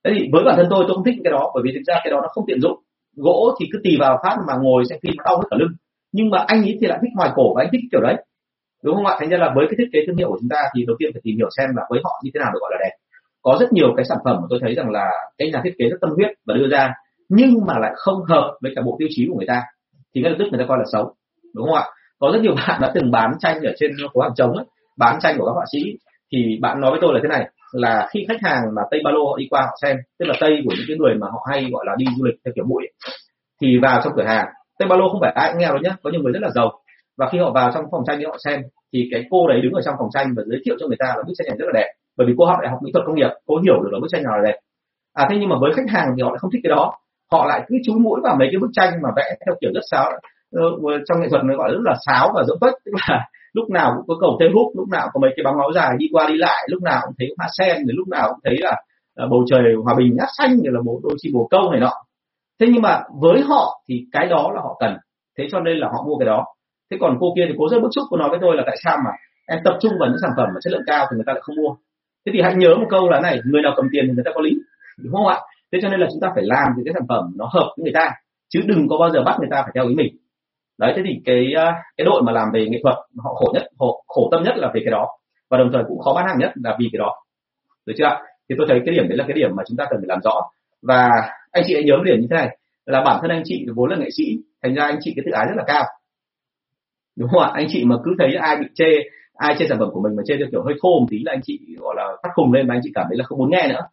Thế thì với bản thân tôi tôi không thích cái đó, bởi vì thực ra cái đó nó không tiện dụng. Gỗ thì cứ tì vào phát mà ngồi xem phim đau hết cả lưng. Nhưng mà anh ấy thì lại thích ngoài cổ và anh thích kiểu đấy. Đúng không ạ? Thành ra là với cái thiết kế thương hiệu của chúng ta thì đầu tiên phải tìm hiểu xem là với họ như thế nào được gọi là đẹp có rất nhiều cái sản phẩm mà tôi thấy rằng là cái nhà thiết kế rất tâm huyết và đưa ra nhưng mà lại không hợp với cả bộ tiêu chí của người ta. Thì ngay lập tức người ta coi là xấu đúng không ạ? Có rất nhiều bạn đã từng bán tranh ở trên phố hàng trống ấy, bán tranh của các họa sĩ. Thì bạn nói với tôi là thế này là khi khách hàng mà tây ba lô họ đi qua họ xem tức là tây của những cái người mà họ hay gọi là đi du lịch theo kiểu bụi thì vào trong cửa hàng tây ba lô không phải ai cũng nghèo đâu nhá có nhiều người rất là giàu. Và khi họ vào trong phòng tranh để họ xem thì cái cô đấy đứng ở trong phòng tranh và giới thiệu cho người ta là bức tranh này rất là đẹp bởi vì cô học đại học mỹ thuật công nghiệp cô hiểu được là bức tranh nào là đẹp. À thế nhưng mà với khách hàng thì họ lại không thích cái đó. Họ lại cứ chú mũi vào mấy cái bức tranh mà vẽ theo kiểu rất sáo. Ờ, trong nghệ thuật nó gọi là rất là sáo và dẫu vất. Tức là lúc nào cũng có cầu thêm hút lúc nào có mấy cái bóng áo dài đi qua đi lại lúc nào cũng thấy hoa sen rồi lúc nào cũng thấy là, ờ, bầu trời hòa bình ngát xanh rồi là bố đôi chim bồ câu này nọ. Thế nhưng mà với họ thì cái đó là họ cần. Thế cho nên là họ mua cái đó. Thế còn cô kia thì cô rất bức xúc cô nói với tôi là tại sao mà em tập trung vào những sản phẩm mà chất lượng cao thì người ta lại không mua? Thế thì hãy nhớ một câu là này, người nào cầm tiền thì người ta có lý, đúng không ạ? Thế cho nên là chúng ta phải làm những cái sản phẩm nó hợp với người ta, chứ đừng có bao giờ bắt người ta phải theo ý mình. Đấy, thế thì cái à, cái đội mà làm về nghệ thuật, họ khổ nhất, họ khổ tâm nhất là về cái đó, và đồng thời cũng khó bán hàng nhất là vì cái đó. Được chưa thì tôi thấy cái điểm đấy là cái điểm mà chúng ta cần phải làm rõ. Và anh chị hãy nhớ điểm như thế này, là bản thân anh chị, vốn là nghệ sĩ, thành ra anh chị cái tự ái rất là cao. Đúng không ạ? Anh chị mà cứ thấy ai bị chê ai chơi sản phẩm của mình mà chơi theo kiểu hơi thô một tí là anh chị gọi là phát khùng lên và anh chị cảm thấy là không muốn nghe nữa.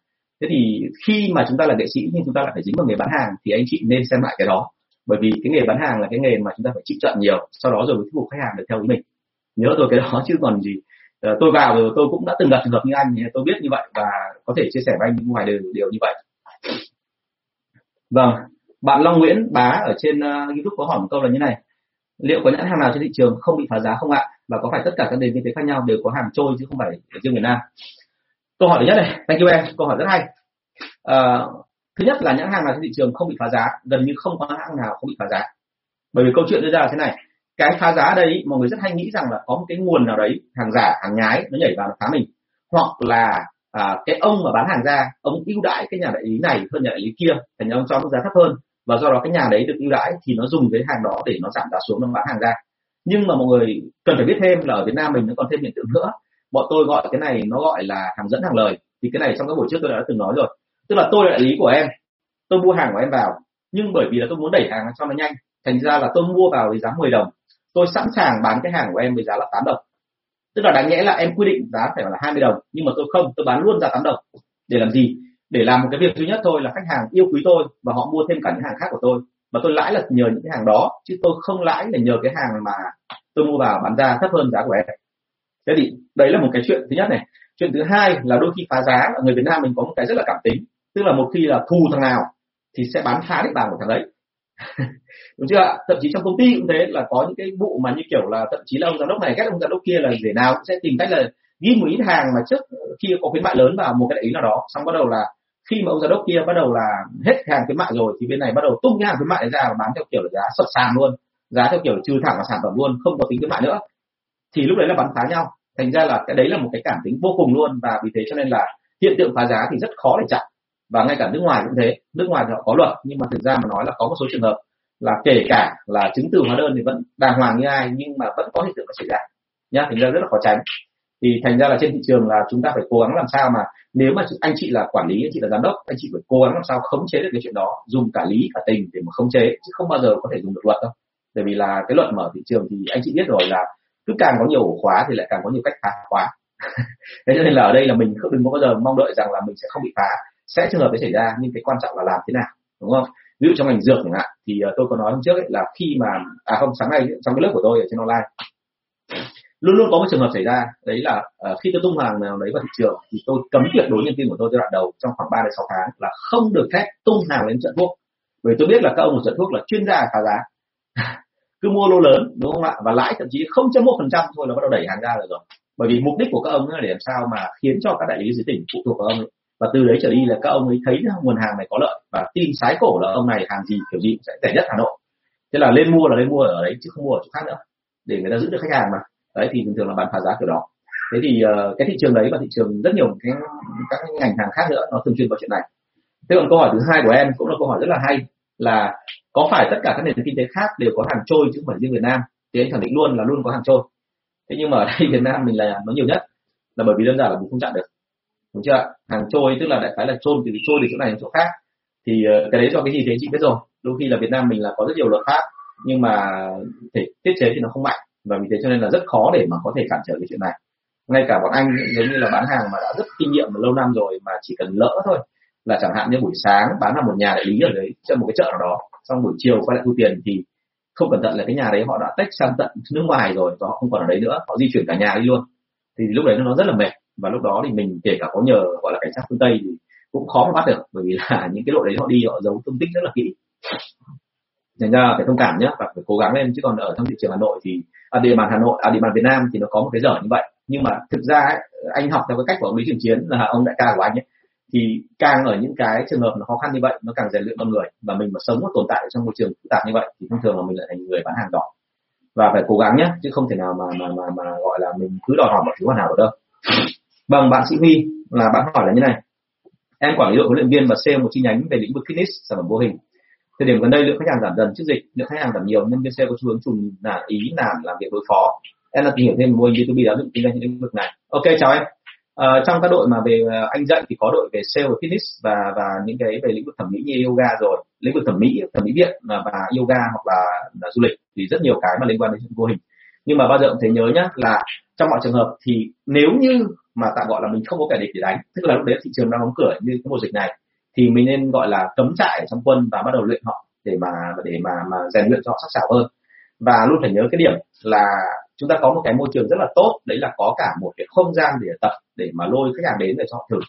Thế thì khi mà chúng ta là nghệ sĩ nhưng chúng ta lại phải dính vào nghề bán hàng thì anh chị nên xem lại cái đó. Bởi vì cái nghề bán hàng là cái nghề mà chúng ta phải chịu trận nhiều sau đó rồi mới thuyết phục khách hàng được theo ý mình. Nhớ tôi cái đó chứ còn gì. Ờ, tôi vào rồi tôi cũng đã từng gặp trường hợp như anh tôi biết như vậy và có thể chia sẻ với anh những ngoài điều, điều như vậy. Vâng bạn Long Nguyễn bá ở trên uh, YouTube có hỏi một câu là như này. Liệu có nhãn hàng nào trên thị trường không bị phá giá không ạ? Và có phải tất cả các nền kinh tế khác nhau đều có hàng trôi chứ không phải riêng Việt Nam? Câu hỏi thứ nhất này. Thank you em. Câu hỏi rất hay. À, thứ nhất là nhãn hàng nào trên thị trường không bị phá giá gần như không có hãng nào không bị phá giá? Bởi vì câu chuyện đưa ra là thế này. Cái phá giá đây mọi người rất hay nghĩ rằng là có một cái nguồn nào đấy hàng giả hàng nhái nó nhảy vào nó phá mình. Hoặc là à, cái ông mà bán hàng ra ông ưu đãi cái nhà đại lý này hơn nhà đại lý kia thành ra ông cho mức giá thấp hơn. Và do đó cái nhà đấy được ưu đãi thì nó dùng cái hàng đó để nó giảm giá xuống nó bán hàng ra nhưng mà mọi người cần phải biết thêm là ở Việt Nam mình nó còn thêm hiện tượng nữa. Bọn tôi gọi cái này nó gọi là hàng dẫn hàng lời. Thì cái này trong các buổi trước tôi đã từng nói rồi. Tức là tôi là đại lý của em. Tôi mua hàng của em vào. Nhưng bởi vì là tôi muốn đẩy hàng cho nó nhanh. Thành ra là tôi mua vào với giá 10 đồng. Tôi sẵn sàng bán cái hàng của em với giá là 8 đồng. Tức là đáng nhẽ là em quy định giá phải là 20 đồng. Nhưng mà tôi không. Tôi bán luôn giá 8 đồng. Để làm gì? Để làm một cái việc duy nhất thôi là khách hàng yêu quý tôi và họ mua thêm cả những hàng khác của tôi mà tôi lãi là nhờ những cái hàng đó, chứ tôi không lãi là nhờ cái hàng mà tôi mua vào bán ra thấp hơn giá của em. Thế thì đấy là một cái chuyện thứ nhất này. Chuyện thứ hai là đôi khi phá giá ở người Việt Nam mình có một cái rất là cảm tính. Tức là một khi là thù thằng nào thì sẽ bán phá địa bàn của thằng đấy đúng chưa ạ? Thậm chí trong công ty cũng thế, là có những cái vụ mà như kiểu là thậm chí là ông giám đốc này ghét ông giám đốc kia là để nào cũng sẽ tìm cách là ghi một ít hàng mà trước khi có khuyến mại lớn vào một cái đại lý nào đó. Xong bắt đầu là khi mà ông giám đốc kia bắt đầu là hết hàng khuyến mại rồi thì bên này bắt đầu tung cái hàng khuyến mại ra và bán theo kiểu là giá sập sàn luôn, giá theo kiểu trừ thẳng vào sản phẩm luôn, không có tính khuyến mại nữa. Thì lúc đấy là bắn phá nhau. Thành ra là cái đấy là một cái cảm tính vô cùng luôn và vì thế cho nên là hiện tượng phá giá thì rất khó để chặn. Và ngay cả nước ngoài cũng thế. Nước ngoài thì họ có luật, nhưng mà thực ra mà nói là có một số trường hợp là kể cả là chứng từ hóa đơn thì vẫn đàng hoàng như ai, nhưng mà vẫn có hiện tượng xảy ra. Nhá, thành ra rất là khó tránh thì thành ra là trên thị trường là chúng ta phải cố gắng làm sao mà nếu mà anh chị là quản lý anh chị là giám đốc anh chị phải cố gắng làm sao khống chế được cái chuyện đó dùng cả lý cả tình để mà khống chế chứ không bao giờ có thể dùng được luật đâu. Bởi vì là cái luật mở thị trường thì anh chị biết rồi là cứ càng có nhiều ổ khóa thì lại càng có nhiều cách phá khóa. Thế cho nên là ở đây là mình không đừng có bao giờ mong đợi rằng là mình sẽ không bị phá. Sẽ trường hợp đấy xảy ra nhưng cái quan trọng là làm thế nào đúng không? Ví dụ trong ngành dược chẳng hạn thì ờ, tôi có nói hôm trước ấy, là khi mà à không sáng nay trong cái lớp của tôi ở trên online luôn luôn có một trường hợp xảy ra đấy là uh, khi tôi tung hàng nào đấy vào thị trường thì tôi cấm tuyệt đối nhân viên của tôi giai đoạn đầu trong khoảng 3 đến 6 tháng là không được phép tung hàng lên trận thuốc. Bởi tôi biết là các ông ở trận thuốc là chuyên gia phá giá. Cứ mua lô lớn đúng không ạ? Và lãi thậm chí không một phần trăm thôi là bắt đầu đẩy hàng ra rồi rồi. Bởi vì mục đích của các ông là để làm sao mà khiến cho các đại lý dưới tỉnh phụ thuộc vào ông ấy. và từ đấy trở đi là các ông ấy thấy nguồn hàng này có lợi và tin sái cổ là ông này hàng gì kiểu gì sẽ rẻ nhất hà nội. Thế là lên mua là lên mua ở đấy chứ không mua ở chỗ khác nữa để người ta giữ được khách hàng mà đấy thì thường thường là bán phá giá kiểu đó. Thế thì uh, cái thị trường đấy và thị trường rất nhiều cái các ngành hàng khác nữa nó thường xuyên có chuyện này. Thế còn câu hỏi thứ hai của em cũng là câu hỏi rất là hay là có phải tất cả các nền kinh tế khác đều có hàng trôi chứ không phải riêng Việt Nam? Thì anh khẳng định luôn là luôn có hàng trôi. Thế nhưng mà ở đây Việt Nam mình là nó nhiều nhất là bởi vì đơn giản là mình không chặn được. Đúng chưa hàng trôi tức là đại khái là trôn từ trôi từ chỗ này đến chỗ khác. Thì ờ, cái đấy do cái gì thế chị biết rồi. Đôi khi là Việt Nam mình là có rất nhiều luật pháp nhưng mà thể tiết chế thì nó không mạnh và vì thế cho nên là rất khó để mà có thể cản trở cái chuyện này. Ngay cả bọn anh giống như là bán hàng mà đã rất kinh nghiệm lâu năm rồi mà chỉ cần lỡ thôi, là chẳng hạn như buổi sáng bán ở một nhà đại lý ở đấy cho một cái chợ nào đó, xong buổi chiều quay lại thu tiền thì không cẩn thận là cái nhà đấy họ đã tách sang tận nước ngoài rồi và họ không còn ở đấy nữa, họ di chuyển cả nhà đi luôn. Thì lúc đấy nó rất là mệt và lúc đó thì mình kể cả có nhờ, gọi là, cảnh sát phương tây thì cũng khó mà bắt được, bởi vì là những cái lộ đấy họ đi họ giấu tung tích rất là kỹ. Thành ra phải thông cảm nhé và phải cố gắng lên, chứ còn ở trong thị trường hà nội thì à, địa bàn hà nội à địa bàn việt nam thì nó có một cái dở như vậy. Nhưng mà thực ra ấy, anh học theo cái cách của ông lý trường chiến là ông đại ca của anh ấy. Thì càng ở những cái trường hợp nó khó khăn như vậy nó càng rèn luyện con người. Và mình mà sống và tồn tại trong môi trường phức tạp như vậy thì thông thường là mình lại thành người bán hàng giỏi và phải cố gắng nhé chứ không thể nào mà mà mà, mà gọi là mình cứ đòi hỏi một thứ hoàn hảo được đâu. Vâng bạn sĩ huy là bạn hỏi là như này. Em quản lý đội huấn luyện viên và sale một chi nhánh về lĩnh vực fitness sản phẩm vô hình thời điểm gần đây lượng khách hàng giảm dần trước dịch lượng khách hàng giảm nhiều nên bên xe có xu hướng trùng là ý làm làm việc đối phó. Em là tìm hiểu thêm mô hình B2B giáo dục kinh doanh lĩnh vực này. Ok chào em à, ờ, trong các đội mà về ờ, anh dạy thì có đội về sale và fitness và và những cái về lĩnh vực thẩm mỹ như yoga rồi. Lĩnh vực thẩm mỹ thẩm mỹ viện và, và yoga hoặc là, là du lịch thì rất nhiều cái mà liên quan đến vô hình. Nhưng mà bao giờ cũng thấy nhớ nhá là trong mọi trường hợp thì nếu như mà tạm gọi là mình không có kẻ địch để đánh tức là lúc đấy thị trường đang đóng cửa như cái mùa dịch này thì mình nên gọi là cấm trại trong quân và bắt đầu luyện họ để mà để mà mà rèn luyện cho họ sắc sảo hơn. Và luôn phải nhớ cái điểm là chúng ta có một cái môi trường rất là tốt, đấy là có cả một cái không gian để tập, để mà lôi khách hàng đến để cho họ thử.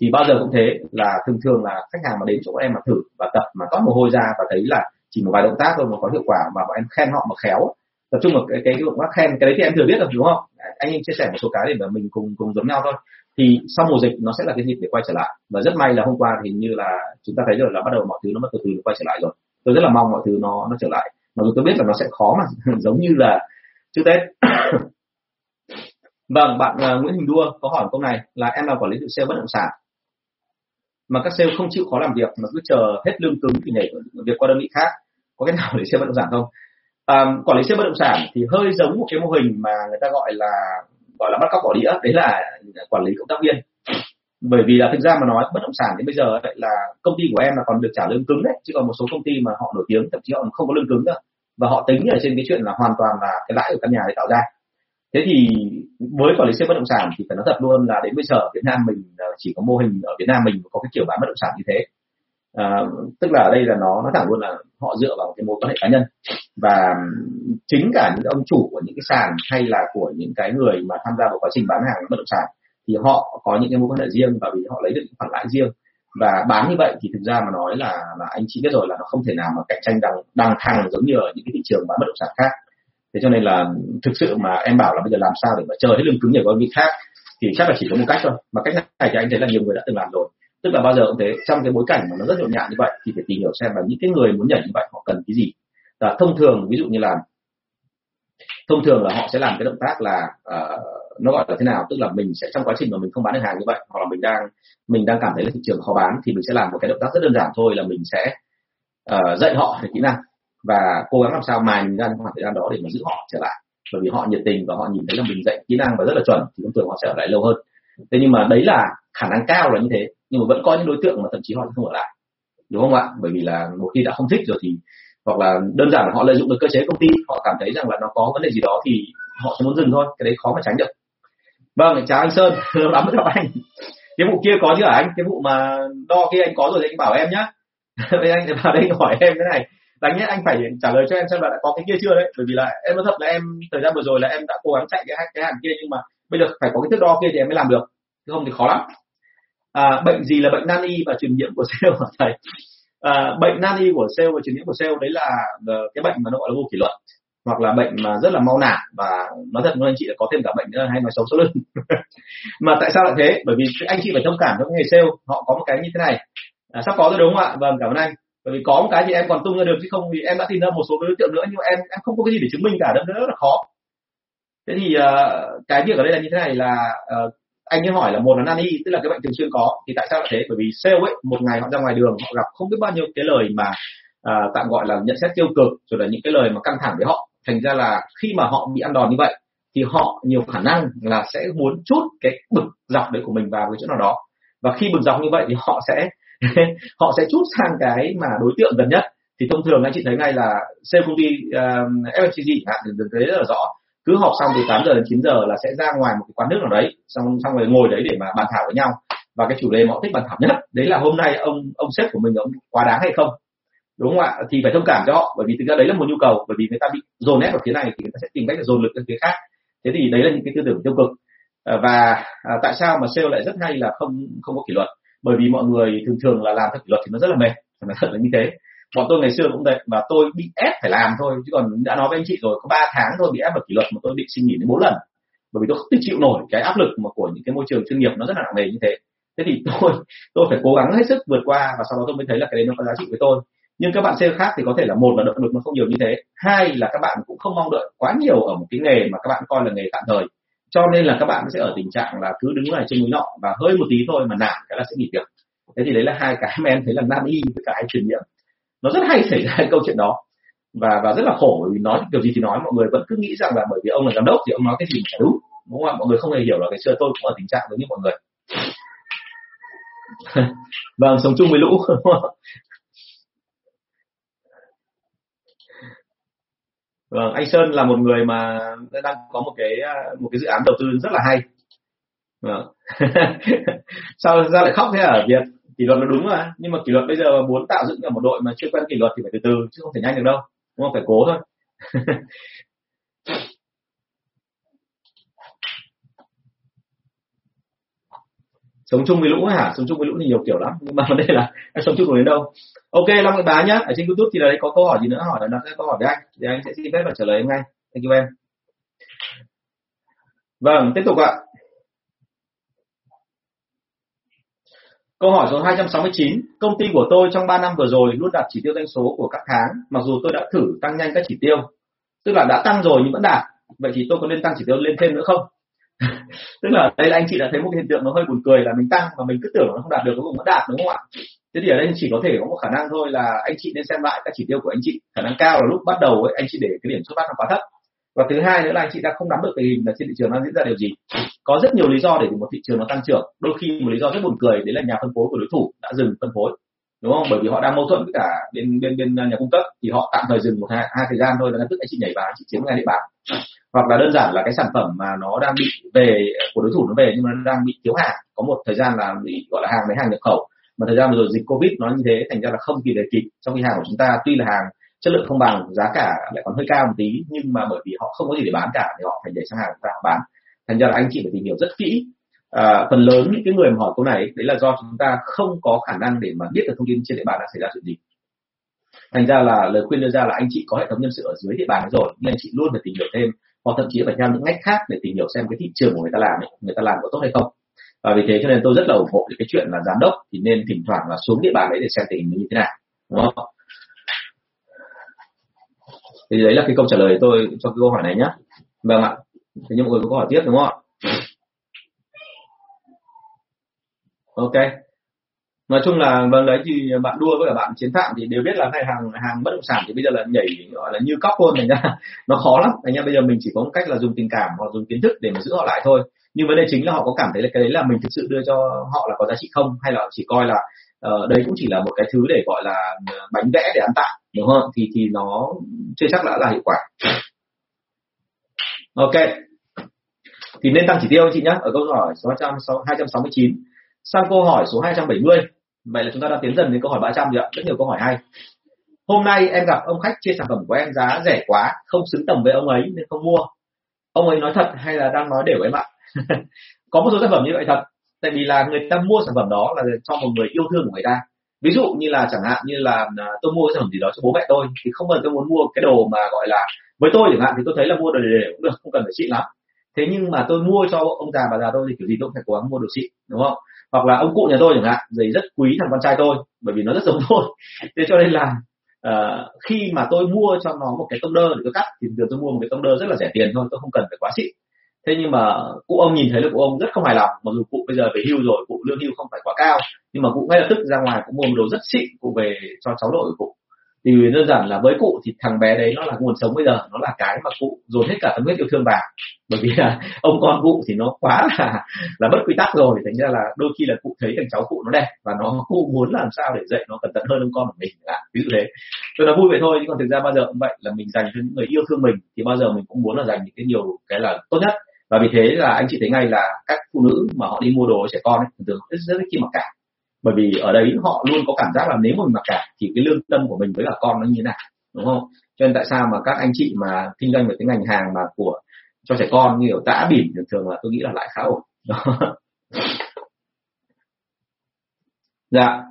Thì bao giờ cũng thế, là thường thường là khách hàng mà đến chỗ em mà thử và tập mà có mồ hôi ra và thấy là chỉ một vài động tác thôi mà có hiệu quả mà bọn em khen họ mà khéo. Tập trung vào cái cái động tác khen, cái đấy thì em thừa biết rồi, đúng không? Anh em chia sẻ một số cái để mà mình cùng cùng giống nhau thôi thì sau mùa dịch nó sẽ là cái dịp để quay trở lại. Và rất may là hôm qua thì như là chúng ta thấy rồi là bắt đầu mọi thứ nó bắt từ từ quay trở lại rồi. Tôi rất là mong mọi thứ nó nó trở lại. Mặc dù tôi biết là nó sẽ khó mà giống như là trước tết. Vâng bạn uh, nguyễn hình đua có hỏi câu này là em là quản lý tự sale bất động sản. Mà các sale không chịu khó làm việc mà cứ chờ hết lương cứng thì nhảy việc qua đơn vị khác. Có cái nào để sale bất động sản không? À, quản lý sale bất động sản thì hơi giống một cái mô hình mà người ta gọi là gọi là bắt cóc bỏ đĩa đấy là quản lý cộng tác viên. Bởi vì là thực ra mà nói bất động sản đến bây giờ ấy, là công ty của em là còn được trả lương cứng đấy chứ còn một số công ty mà họ nổi tiếng thậm chí họ không có lương cứng đâu và họ tính ở trên cái chuyện là hoàn toàn là cái lãi của căn nhà để tạo ra. Thế thì với quản lý xe bất động sản thì phải nói thật luôn là đến bây giờ ở Việt Nam mình à, chỉ có mô hình ở Việt Nam mình có cái kiểu bán bất động sản như thế à, tức là ở đây là nó nó thẳng luôn là họ dựa vào cái mối quan hệ cá nhân. Và chính cả những ông chủ của những cái sàn hay là của những cái người mà tham gia vào quá trình bán hàng bất động sản thì họ có những cái mối quan hệ riêng và vì họ lấy được những khoản lãi riêng. Và bán như vậy thì thực ra mà nói là là anh chị biết rồi là nó không thể nào mà cạnh tranh đằng đằng thẳng giống như ở những cái thị trường bán bất động sản khác. Thế cho nên là thực sự mà em bảo là bây giờ làm sao để mà chờ hết lương cứng nhờ có vị khác thì chắc là chỉ có một cách thôi. Mà cách này thì anh thấy là nhiều người đã từng làm rồi tức là bao giờ cũng thế trong cái bối cảnh mà nó rất nhộn nhạo như vậy thì phải tìm hiểu xem là những cái người muốn nhảy như vậy họ cần cái gì. Và thông thường ví dụ như là thông thường là họ sẽ làm cái động tác là uh, nó gọi là thế nào? Tức là mình sẽ trong quá trình mà mình không bán được hàng như vậy hoặc là mình đang mình đang cảm thấy là thị trường khó bán thì mình sẽ làm một cái động tác rất đơn giản thôi là mình sẽ uh, dạy họ về kỹ năng và cố gắng làm sao mài ra trong khoảng thời gian đó để mà giữ họ trở lại. Bởi vì họ nhiệt tình và họ nhìn thấy là mình dạy kỹ năng và rất là chuẩn thì thông thường họ sẽ ở lại lâu hơn thế nhưng mà đấy là khả năng cao là như thế, nhưng mà vẫn có những đối tượng mà thậm chí họ không ở lại. Đúng không ạ? Bởi vì là một khi đã không thích rồi thì, hoặc là đơn giản là họ lợi dụng được cơ chế công ty, họ cảm thấy rằng là nó có vấn đề gì đó thì họ sẽ muốn dừng thôi, cái đấy khó mà tránh được. Vâng chào anh sơn, lâu lắm mới gặp anh. Cái vụ kia có chứ hả anh? Cái vụ mà đo kia anh có rồi thì anh bảo em nhá. Bây anh vào đây hỏi em cái này. Đáng nhất anh phải trả lời cho em xem là đã có cái kia chưa đấy. Bởi vì là em nói thật là em, thời gian vừa rồi là em đã cố gắng chạy cái cái hàng kia nhưng mà bây giờ phải có cái thước đo kia thì em mới làm được chứ không thì khó lắm. À, bệnh gì là bệnh nani và truyền nhiễm của sale hả thầy? À, bệnh nani của sale và truyền nhiễm của sale đấy là ờ, cái bệnh mà nó gọi là vô kỷ luật hoặc là bệnh mà rất là mau nản và nói thật với anh chị là có thêm cả bệnh nữa hay nói xấu số lưng. Mà tại sao lại thế? Bởi vì anh chị phải thông cảm với nghề sale họ có một cái như thế này. À, sắp có rồi đúng không ạ? Vâng cảm ơn anh. Bởi vì có một cái thì em còn tung ra được chứ không thì em đã tìm ra một số đối tượng nữa nhưng mà em em không có cái gì để chứng minh cả đâm rất là khó thế thì uh, cái việc ở đây là như thế này là uh, anh ấy hỏi là một là nani tức là cái bệnh thường xuyên có thì tại sao lại thế? Bởi vì sale ấy một ngày họ ra ngoài đường họ gặp không biết bao nhiêu cái lời mà uh, tạm gọi là nhận xét tiêu cực rồi là những cái lời mà căng thẳng với họ. Thành ra là khi mà họ bị ăn đòn như vậy thì họ nhiều khả năng là sẽ muốn chút cái bực dọc đấy của mình vào cái chỗ nào đó. Và khi bực dọc như vậy thì họ sẽ họ sẽ chút sang cái mà đối tượng gần nhất. Thì thông thường anh chị thấy ngay là sale công ty uh, FMCG hạn thì thấy rất là rõ cứ họp xong từ 8 giờ đến 9 giờ là sẽ ra ngoài một cái quán nước nào đấy xong xong rồi ngồi đấy để mà bàn thảo với nhau. Và cái chủ đề mà họ thích bàn thảo nhất đấy là hôm nay ông ông sếp của mình ông quá đáng hay không? Đúng không ạ? Thì phải thông cảm cho họ bởi vì thực ra đấy là một nhu cầu bởi vì người ta bị dồn ép vào phía này thì người ta sẽ tìm cách dồn lực ở phía khác. Thế thì đấy là những cái tư tưởng tiêu cực. À, và à, tại sao mà sale lại rất hay là không không có kỷ luật? Bởi vì mọi người thường thường là làm theo kỷ luật thì nó rất là mệt nó thật là như thế bọn tôi ngày xưa cũng vậy và tôi bị ép phải làm thôi, chứ còn đã nói với anh chị rồi, có 3 tháng thôi bị ép vào kỷ luật mà tôi bị xin nghỉ đến bốn lần. Bởi vì tôi không chịu nổi cái áp lực mà của những cái môi trường chuyên nghiệp nó rất là nặng nề như thế. Thế thì tôi tôi phải cố gắng hết sức vượt qua và sau đó tôi mới thấy là cái đấy nó có giá trị với tôi. Nhưng các bạn sale khác thì có thể là một là động lực nó không nhiều như thế, hai là các bạn cũng không mong đợi quá nhiều ở một cái nghề mà các bạn coi là nghề tạm thời. Cho nên là các bạn sẽ ở tình trạng là cứ đứng lại trên núi nọ và hơi một tí thôi mà nản cái là sẽ nghỉ việc. Thế thì đấy là hai cái mà em thấy là nan y với cái truyền nhiễm nó rất hay xảy ra cái câu chuyện đó. Và và rất là khổ vì nói kiểu gì thì nói, mọi người vẫn cứ nghĩ rằng là bởi vì ông là giám đốc thì ông nói cái gì là đúng đúng không ạ? Mọi người không hề hiểu là ngày xưa tôi cũng ở tình trạng giống như mọi người. Vâng sống chung với lũ vâng anh sơn là một người mà đang có một cái à, một cái dự án đầu tư rất là hay. Vâng. sao ra lại khóc thế ở việt? Kỷ luật là đúng mà. Nhưng mà kỷ luật bây giờ muốn tạo dựng cả một đội mà chưa quen kỷ luật thì phải từ từ, chứ không thể nhanh được đâu. Đúng không? Phải cố thôi. Sống chung với lũ hả? Sống chung với lũ thì nhiều kiểu lắm. Nhưng mà vấn đề là em sống chung đến đâu? Ok, long cái bá nhá. Ở trên youtube thì là đấy có câu hỏi gì nữa hỏi là đặt câu hỏi với anh. Thì anh sẽ xin phép và trả lời em ngay. Thank you em. Vâng tiếp tục ạ. Câu hỏi số 269, công ty của tôi trong 3 năm vừa rồi luôn đạt chỉ tiêu doanh số của các tháng, mặc dù tôi đã thử tăng nhanh các chỉ tiêu. Tức là đã tăng rồi nhưng vẫn đạt. Vậy thì tôi có nên tăng chỉ tiêu lên thêm nữa không? tức là đây là anh chị đã thấy một hiện tượng nó hơi buồn cười là mình tăng mà mình cứ tưởng nó không đạt được cuối cùng vẫn đạt đúng không ạ thế thì ở đây chỉ có thể có một khả năng thôi là anh chị nên xem lại các chỉ tiêu của anh chị khả năng cao là lúc bắt đầu ấy, anh chị để cái điểm xuất phát nó quá thấp và thứ hai nữa là anh chị đã không nắm được tình hình là trên thị trường đang diễn ra điều gì. Có rất nhiều lý do để một thị trường nó tăng trưởng. Đôi khi một lý do rất buồn cười đấy là nhà phân phối của đối thủ đã dừng phân phối. Đúng không? Bởi vì họ đang mâu thuẫn với cả bên bên bên nhà cung cấp thì họ tạm thời dừng một hai, hai thời gian thôi là tức anh chị nhảy vào anh chị chiếm ngay địa bàn. Hoặc là đơn giản là cái sản phẩm mà nó đang bị về của đối thủ nó về nhưng mà nó đang bị thiếu hàng. Có một thời gian là bị gọi là hàng lấy hàng nhập khẩu. Mà thời gian vừa rồi dịch covid nó như thế thành ra là không kịp để kịp. Trong khi hàng của chúng ta tuy là hàng chất lượng không bằng giá cả lại còn hơi cao một tí nhưng mà bởi vì họ không có gì để bán cả thì họ phải để sang hàng chúng ta bán. Thành ra là anh chị phải tìm hiểu rất kỹ. À, phần lớn những cái người mà hỏi câu này đấy là do chúng ta không có khả năng để mà biết được thông tin trên địa bàn đang xảy ra chuyện gì. Thành ra là lời khuyên đưa ra là anh chị có hệ thống nhân sự ở dưới địa bàn rồi nhưng anh chị luôn phải tìm hiểu thêm hoặc thậm chí phải theo những ngách khác để tìm hiểu xem cái thị trường của người ta làm ấy, người ta làm có tốt hay không. Và vì thế cho nên tôi rất là ủng hộ cái chuyện là giám đốc thì nên thỉnh thoảng là xuống địa bàn đấy để xem tình hình như thế nào đúng không? Thì đấy là cái câu trả lời tôi cho cái câu hỏi này nhé vâng ạ. Thì nhưng mọi người có câu hỏi tiếp đúng không ạ? Ok. Nói chung là vâng đấy, thì bạn đua với cả bạn chiến phạm thì đều biết là cái hàng hàng bất động sản thì bây giờ là nhảy, gọi là như cóc luôn này nhá. Nó khó lắm. Anh em bây giờ mình chỉ có một cách là dùng tình cảm hoặc dùng kiến thức để mà giữ họ lại thôi. Nhưng vấn đề chính là họ có cảm thấy là cái đấy là mình thực sự đưa cho họ là có giá trị không? Hay là chỉ coi là đây đấy cũng chỉ là một cái thứ để gọi là ờ, bánh vẽ để ăn tạm đúng không? Thì thì nó chưa chắc đã là hiệu quả. Ok. Thì nên tăng chỉ tiêu anh chị nhé ở câu hỏi số 269 sang câu hỏi số 270 vậy là chúng ta đang tiến dần đến câu hỏi 300 rồi ạ. Rất nhiều câu hỏi hay. Hôm nay em gặp ông khách chia sản phẩm của em giá rẻ quá, không xứng tầm với ông ấy nên không mua. Ông ấy nói thật hay là đang nói đều em ạ? Có một số sản phẩm như vậy thật tại vì là người ta mua sản phẩm đó là cho một người yêu thương của người ta. Ví dụ như là chẳng hạn như là à, tôi mua cái sản phẩm gì đó cho bố mẹ tôi thì không cần tôi muốn mua cái đồ mà gọi là với tôi chẳng hạn thì tôi thấy là mua đồ để cũng được không cần phải xịn lắm. Thế nhưng mà tôi mua cho ông già bà già tôi thì kiểu gì tôi cũng phải cố gắng mua đồ xịn đúng không? Hoặc là ông cụ nhà tôi chẳng hạn giày rất quý thằng con trai tôi bởi vì nó rất giống tôi. Thế cho nên là uh, khi mà tôi mua cho nó một cái tông đơ để tôi cắt thì thường tôi mua một cái tông đơ rất là rẻ tiền thôi tôi không cần phải quá xịn thế nhưng mà cụ ông nhìn thấy là cụ ông rất không hài lòng, mặc dù cụ bây giờ về hưu rồi, cụ lương hưu không phải quá cao, nhưng mà cụ ngay lập tức ra ngoài cũng mua một đồ rất xịn cụ về cho cháu nội của cụ. Thì đơn giản là với cụ thì thằng bé đấy nó là nguồn sống bây giờ, nó là cái mà cụ dồn hết cả tâm huyết yêu thương vào. Bởi vì là ông con cụ thì nó quá là là bất quy tắc rồi, thành ra là đôi khi là cụ thấy thằng cháu cụ nó đẹp và nó cụ muốn làm sao để dạy nó cẩn thận hơn ông con của mình, là ví dụ thế. Tôi nói vui vậy thôi, chứ còn thực ra bao giờ cũng vậy, là mình dành cho những người yêu thương mình thì bao giờ mình cũng muốn là dành những cái nhiều cái là tốt nhất và vì thế là anh chị thấy ngay là các phụ nữ mà họ đi mua đồ trẻ con ấy, thường rất rất khi mặc cả. Bởi vì ở đấy họ luôn có cảm giác là nếu mà mình mặc cả thì cái lương tâm của mình với cả con nó như thế nào đúng không? Cho nên tại sao mà các anh chị mà kinh doanh về cái ngành hàng mà của cho trẻ con như kiểu tã bỉm thường thường là tôi nghĩ là lại khá ổn. Dạ.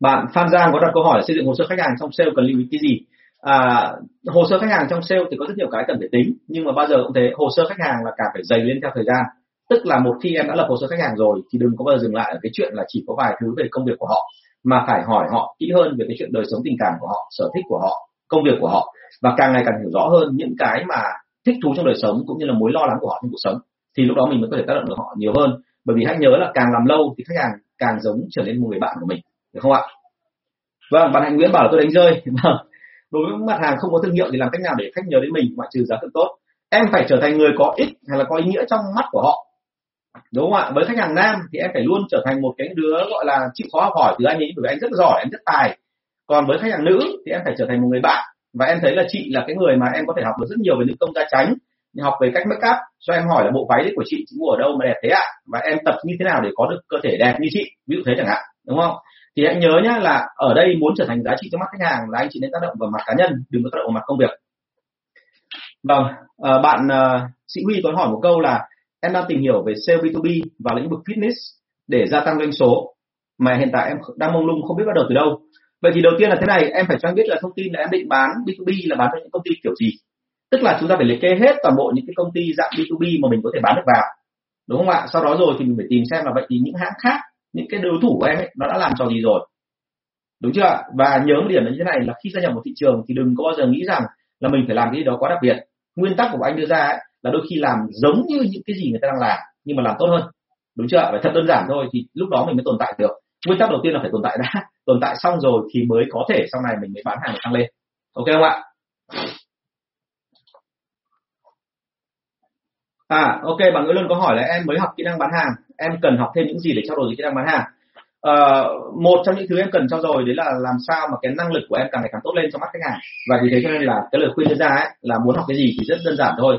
Bạn Phan Giang có đặt câu hỏi là xây dựng hồ sơ khách hàng trong sale cần lưu ý cái gì? À, hồ sơ khách hàng trong sale thì có rất nhiều cái cần phải tính nhưng mà bao giờ cũng thế hồ sơ khách hàng là cả phải dày lên theo thời gian. Tức là một khi em đã lập hồ sơ khách hàng rồi thì đừng có bao giờ dừng lại ở cái chuyện là chỉ có vài thứ về công việc của họ mà phải hỏi họ kỹ hơn về cái chuyện đời sống tình cảm của họ sở thích của họ công việc của họ. Và càng ngày càng hiểu rõ hơn những cái mà thích thú trong đời sống cũng như là mối lo lắng của họ trong cuộc sống thì lúc đó mình mới có thể tác động được họ nhiều hơn. Bởi vì hãy nhớ là càng làm lâu thì khách hàng càng giống trở nên một người bạn của mình được không ạ? Vâng bạn hạnh nguyễn bảo là tôi đánh rơi. Vâng đối với mặt hàng không có thương hiệu thì làm cách nào để khách nhớ đến mình, ngoại trừ giá thật tốt? Em phải trở thành người có ích hay là có ý nghĩa trong mắt của họ? Đúng không ạ? Với khách hàng nam thì em phải luôn trở thành một cái đứa gọi là chịu khó học hỏi từ anh ấy bởi vì anh rất giỏi, anh rất tài. Còn với khách hàng nữ thì em phải trở thành một người bạn và em thấy là chị là cái người mà em có thể học được rất nhiều về nữ công gia tránh học về cách make up. Cho em hỏi là bộ váy đấy của chị chị mua ở đâu mà đẹp thế ạ? À? và em tập như thế nào để có được cơ thể đẹp như chị? Ví dụ thế chẳng hạn, đúng không? Thì hãy nhớ nhá là ở đây muốn trở thành giá trị trong mắt khách hàng là anh chị nên tác động vào mặt cá nhân đừng có tác động vào mặt công việc. Vâng à, bạn ờ, sĩ huy có hỏi một câu là em đang tìm hiểu về sale B2B và lĩnh vực fitness để gia tăng doanh số mà hiện tại em đang mông lung không biết bắt đầu từ đâu. Vậy thì đầu tiên là thế này em phải cho anh biết là thông tin là em định bán B2B là bán cho những công ty kiểu gì. Tức là chúng ta phải liệt kê hết toàn bộ những cái công ty dạng B2B mà mình có thể bán được vào. Đúng không ạ? Sau đó rồi thì mình phải tìm xem là vậy thì những hãng khác những cái đối thủ của em ấy nó đã làm trò gì rồi? Đúng chưa và nhớ một điểm là như thế này là khi gia nhập một thị trường thì đừng có bao giờ nghĩ rằng là mình phải làm cái gì đó quá đặc biệt. Nguyên tắc của anh đưa ra ấy, là đôi khi làm giống như những cái gì người ta đang làm nhưng mà làm tốt hơn. Đúng chưa phải thật đơn giản thôi thì lúc đó mình mới tồn tại được. Nguyên tắc đầu tiên là phải tồn tại đã. Tồn tại xong rồi thì mới có thể sau này mình mới bán hàng tăng lên. Ok không ạ? À ok bạn Nguyễn Luân có hỏi là em mới học kỹ năng bán hàng em cần học thêm những gì để trao dồi kỹ năng bán hàng? À, một trong những thứ em cần trao dồi đấy là làm sao mà cái năng lực của em càng ngày càng tốt lên trong mắt khách hàng. Và vì thế cho nên là cái lời khuyên đưa ra ấy, là muốn học cái gì thì rất đơn giản thôi.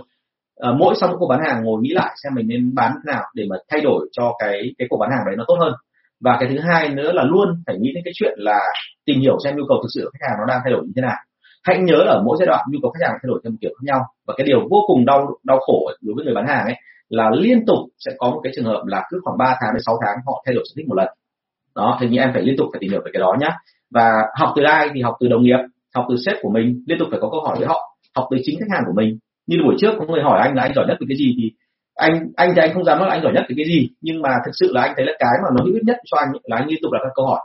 À, mỗi sau một cuộc bán hàng ngồi nghĩ lại xem mình nên bán thế nào để mà thay đổi cho cái cái cuộc bán hàng đấy nó tốt hơn. Và cái thứ hai nữa là luôn phải nghĩ đến cái chuyện là tìm hiểu xem nhu cầu thực sự của khách hàng nó đang thay đổi như thế nào hãy nhớ là ở mỗi giai đoạn nhu cầu khách hàng thay đổi theo một kiểu khác nhau. Và cái điều vô cùng đau đau khổ đối với người bán hàng ấy là liên tục sẽ có một cái trường hợp là cứ khoảng 3 tháng đến 6 tháng họ thay đổi sở thích một lần. Đó thì như em phải liên tục phải tìm hiểu về cái đó nhá. Và học từ ai thì học từ đồng nghiệp, học từ sếp của mình, liên tục phải có câu hỏi với họ, học từ chính khách hàng của mình. Như buổi trước có người hỏi anh là anh giỏi nhất về cái gì thì anh anh thì anh không dám nói là anh giỏi nhất về cái gì, nhưng mà thực sự là anh thấy là cái mà nó hữu ích nhất cho anh là anh liên tục đặt các câu hỏi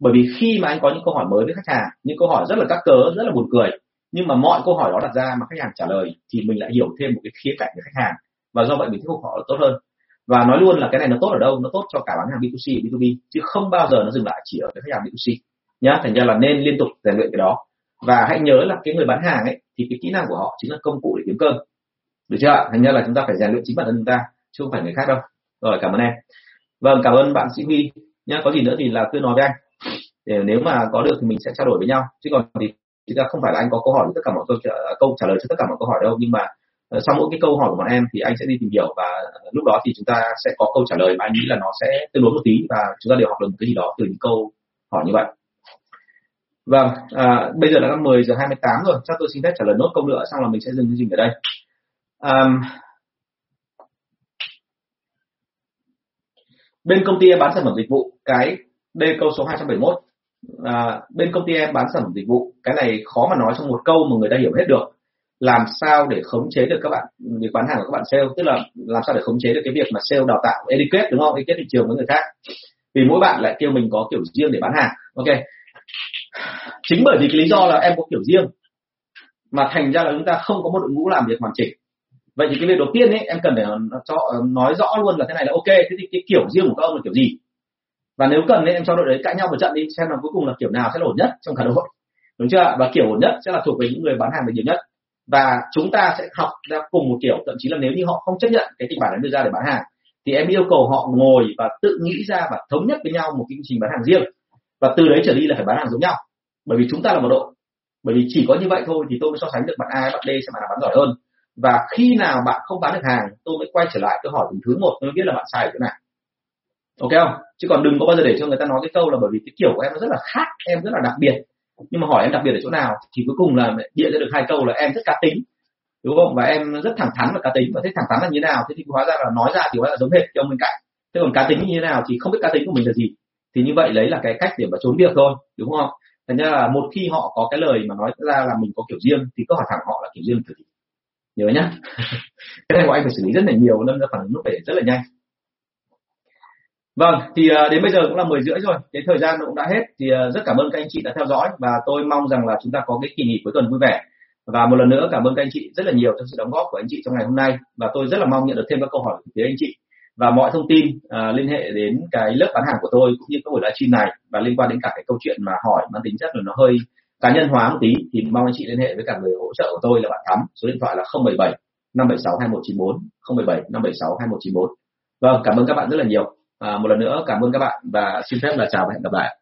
bởi vì khi mà anh có những câu hỏi mới với khách hàng, những câu hỏi rất là các cớ, rất là buồn cười, nhưng mà mọi câu hỏi đó đặt ra mà khách hàng trả lời thì mình lại hiểu thêm một cái khía cạnh của khách hàng. Và do vậy mình thuyết phục họ tốt hơn. Và nói luôn là cái này nó tốt ở đâu? Nó tốt cho cả bán hàng B2C và B2B chứ không bao giờ nó dừng lại chỉ ở cái khách hàng B2C nhá, thành ra là nên liên tục rèn luyện cái đó. Và hãy nhớ là cái người bán hàng ấy, thì cái kỹ năng của họ chính là công cụ để kiếm cơm. Được chưa thành ra là chúng ta phải rèn luyện chính bản thân chúng ta, chứ không phải người khác đâu. Rồi, cảm ơn em. Vâng cảm ơn bạn sĩ huy. Nhá, có gì nữa thì là cứ nói với anh để nếu mà có được thì mình sẽ trao đổi với nhau. Chứ còn thì chúng ta không phải là anh có câu hỏi tất cả mọi câu câu trả lời cho tất cả mọi câu hỏi đâu. Nhưng mà ờ, sau mỗi cái câu hỏi của bọn em thì anh sẽ đi tìm hiểu và lúc đó thì chúng ta sẽ có câu trả lời mà anh nghĩ là nó sẽ tương đối một tí và chúng ta đều học được một cái gì đó từ những câu hỏi như vậy. Vâng à, bây giờ là 10 giờ 28 rồi. Chắc tôi xin phép trả lời nốt câu nữa xong là mình sẽ dừng chương trình ở đây. Um, bên công ty em bán sản phẩm dịch vụ cái đây câu số 271 à, bên công ty em bán sản phẩm dịch vụ. Cái này khó mà nói trong một câu mà người ta hiểu hết được. Làm sao để khống chế được các bạn việc bán hàng của các bạn sale? Tức là làm sao để khống chế được cái việc mà sale đào tạo educate đúng không? Educate thị trường với người khác. Vì mỗi bạn lại kêu mình có kiểu riêng để bán hàng. Ok. Chính bởi vì cái lý do là em có kiểu riêng mà thành ra là chúng ta không có một đội ngũ làm việc hoàn chỉnh. Vậy thì cái việc đầu tiên ấy em cần để cho nói rõ luôn là thế này là ok. Thế thì cái kiểu riêng của các ông là kiểu gì? Và nếu cần thì em cho đội đấy cãi nhau một trận đi, xem là cuối cùng là kiểu nào sẽ là ổn nhất trong cả đội. Đúng chưa và kiểu ổn nhất sẽ là thuộc về những người bán hàng được nhiều nhất. Và chúng ta sẽ học ra cùng một kiểu, thậm chí là nếu như họ không chấp nhận cái kịch bản em đưa ra để bán hàng, thì em yêu cầu họ ngồi và tự nghĩ ra và thống nhất với nhau một cái trình bán hàng riêng. Và từ đấy trở đi là phải bán hàng giống nhau. Bởi vì chúng ta là một đội. Bởi vì chỉ có như vậy thôi thì tôi mới so sánh được bạn A bạn D xem bạn nào bán giỏi hơn. Và khi nào bạn không bán được hàng, tôi mới quay trở lại tôi hỏi thứ một. Tôi biết là bạn sai ở chỗ nào ok không? Chứ còn đừng có bao giờ để cho người ta nói cái câu là bởi vì cái kiểu của em nó rất là khác, em rất là đặc biệt. Nhưng mà hỏi em đặc biệt ở chỗ nào thì cuối cùng là địa ra được hai câu là em rất cá tính. Đúng không? Và em rất thẳng thắn và cá tính. Và thế thẳng thắn là như thế nào? Thế thì hóa ra là nói ra thì hóa ra giống hệt cái ông bên cạnh. Thế còn cá tính như thế nào thì không biết cá tính của mình là gì. Thì như vậy đấy là cái cách để mà trốn việc thôi, đúng không? Thành ra là một khi họ có cái lời mà nói ra là mình có kiểu riêng thì cứ hỏi thẳng họ là kiểu riêng kiểu gì. Nhớ nhá. Cái này của anh phải xử lý rất là nhiều nên là phản ứng nó phải rất là nhanh. Vâng, thì à, đến bây giờ cũng là 10 rưỡi rồi, cái thời gian cũng đã hết. Thì à, rất cảm ơn các anh chị đã theo dõi và tôi mong rằng là chúng ta có cái kỳ nghỉ cuối tuần vui vẻ. Và một lần nữa cảm ơn các anh chị rất là nhiều cho sự đóng góp của anh chị trong ngày hôm nay và tôi rất là mong nhận được thêm các câu hỏi từ phía anh chị. và mọi thông tin à, liên hệ đến cái lớp bán hàng của tôi cũng như các buổi livestream này và liên quan đến cả cái câu chuyện mà hỏi mang tính chất là nó hơi cá nhân hóa một tí thì mong anh chị liên hệ với cả người hỗ trợ của tôi là bạn Thắm số điện thoại là 077 576 2194 077 576 2194 vâng cảm ơn các bạn rất là nhiều à, một lần nữa cảm ơn các bạn và xin phép là chào và hẹn gặp lại.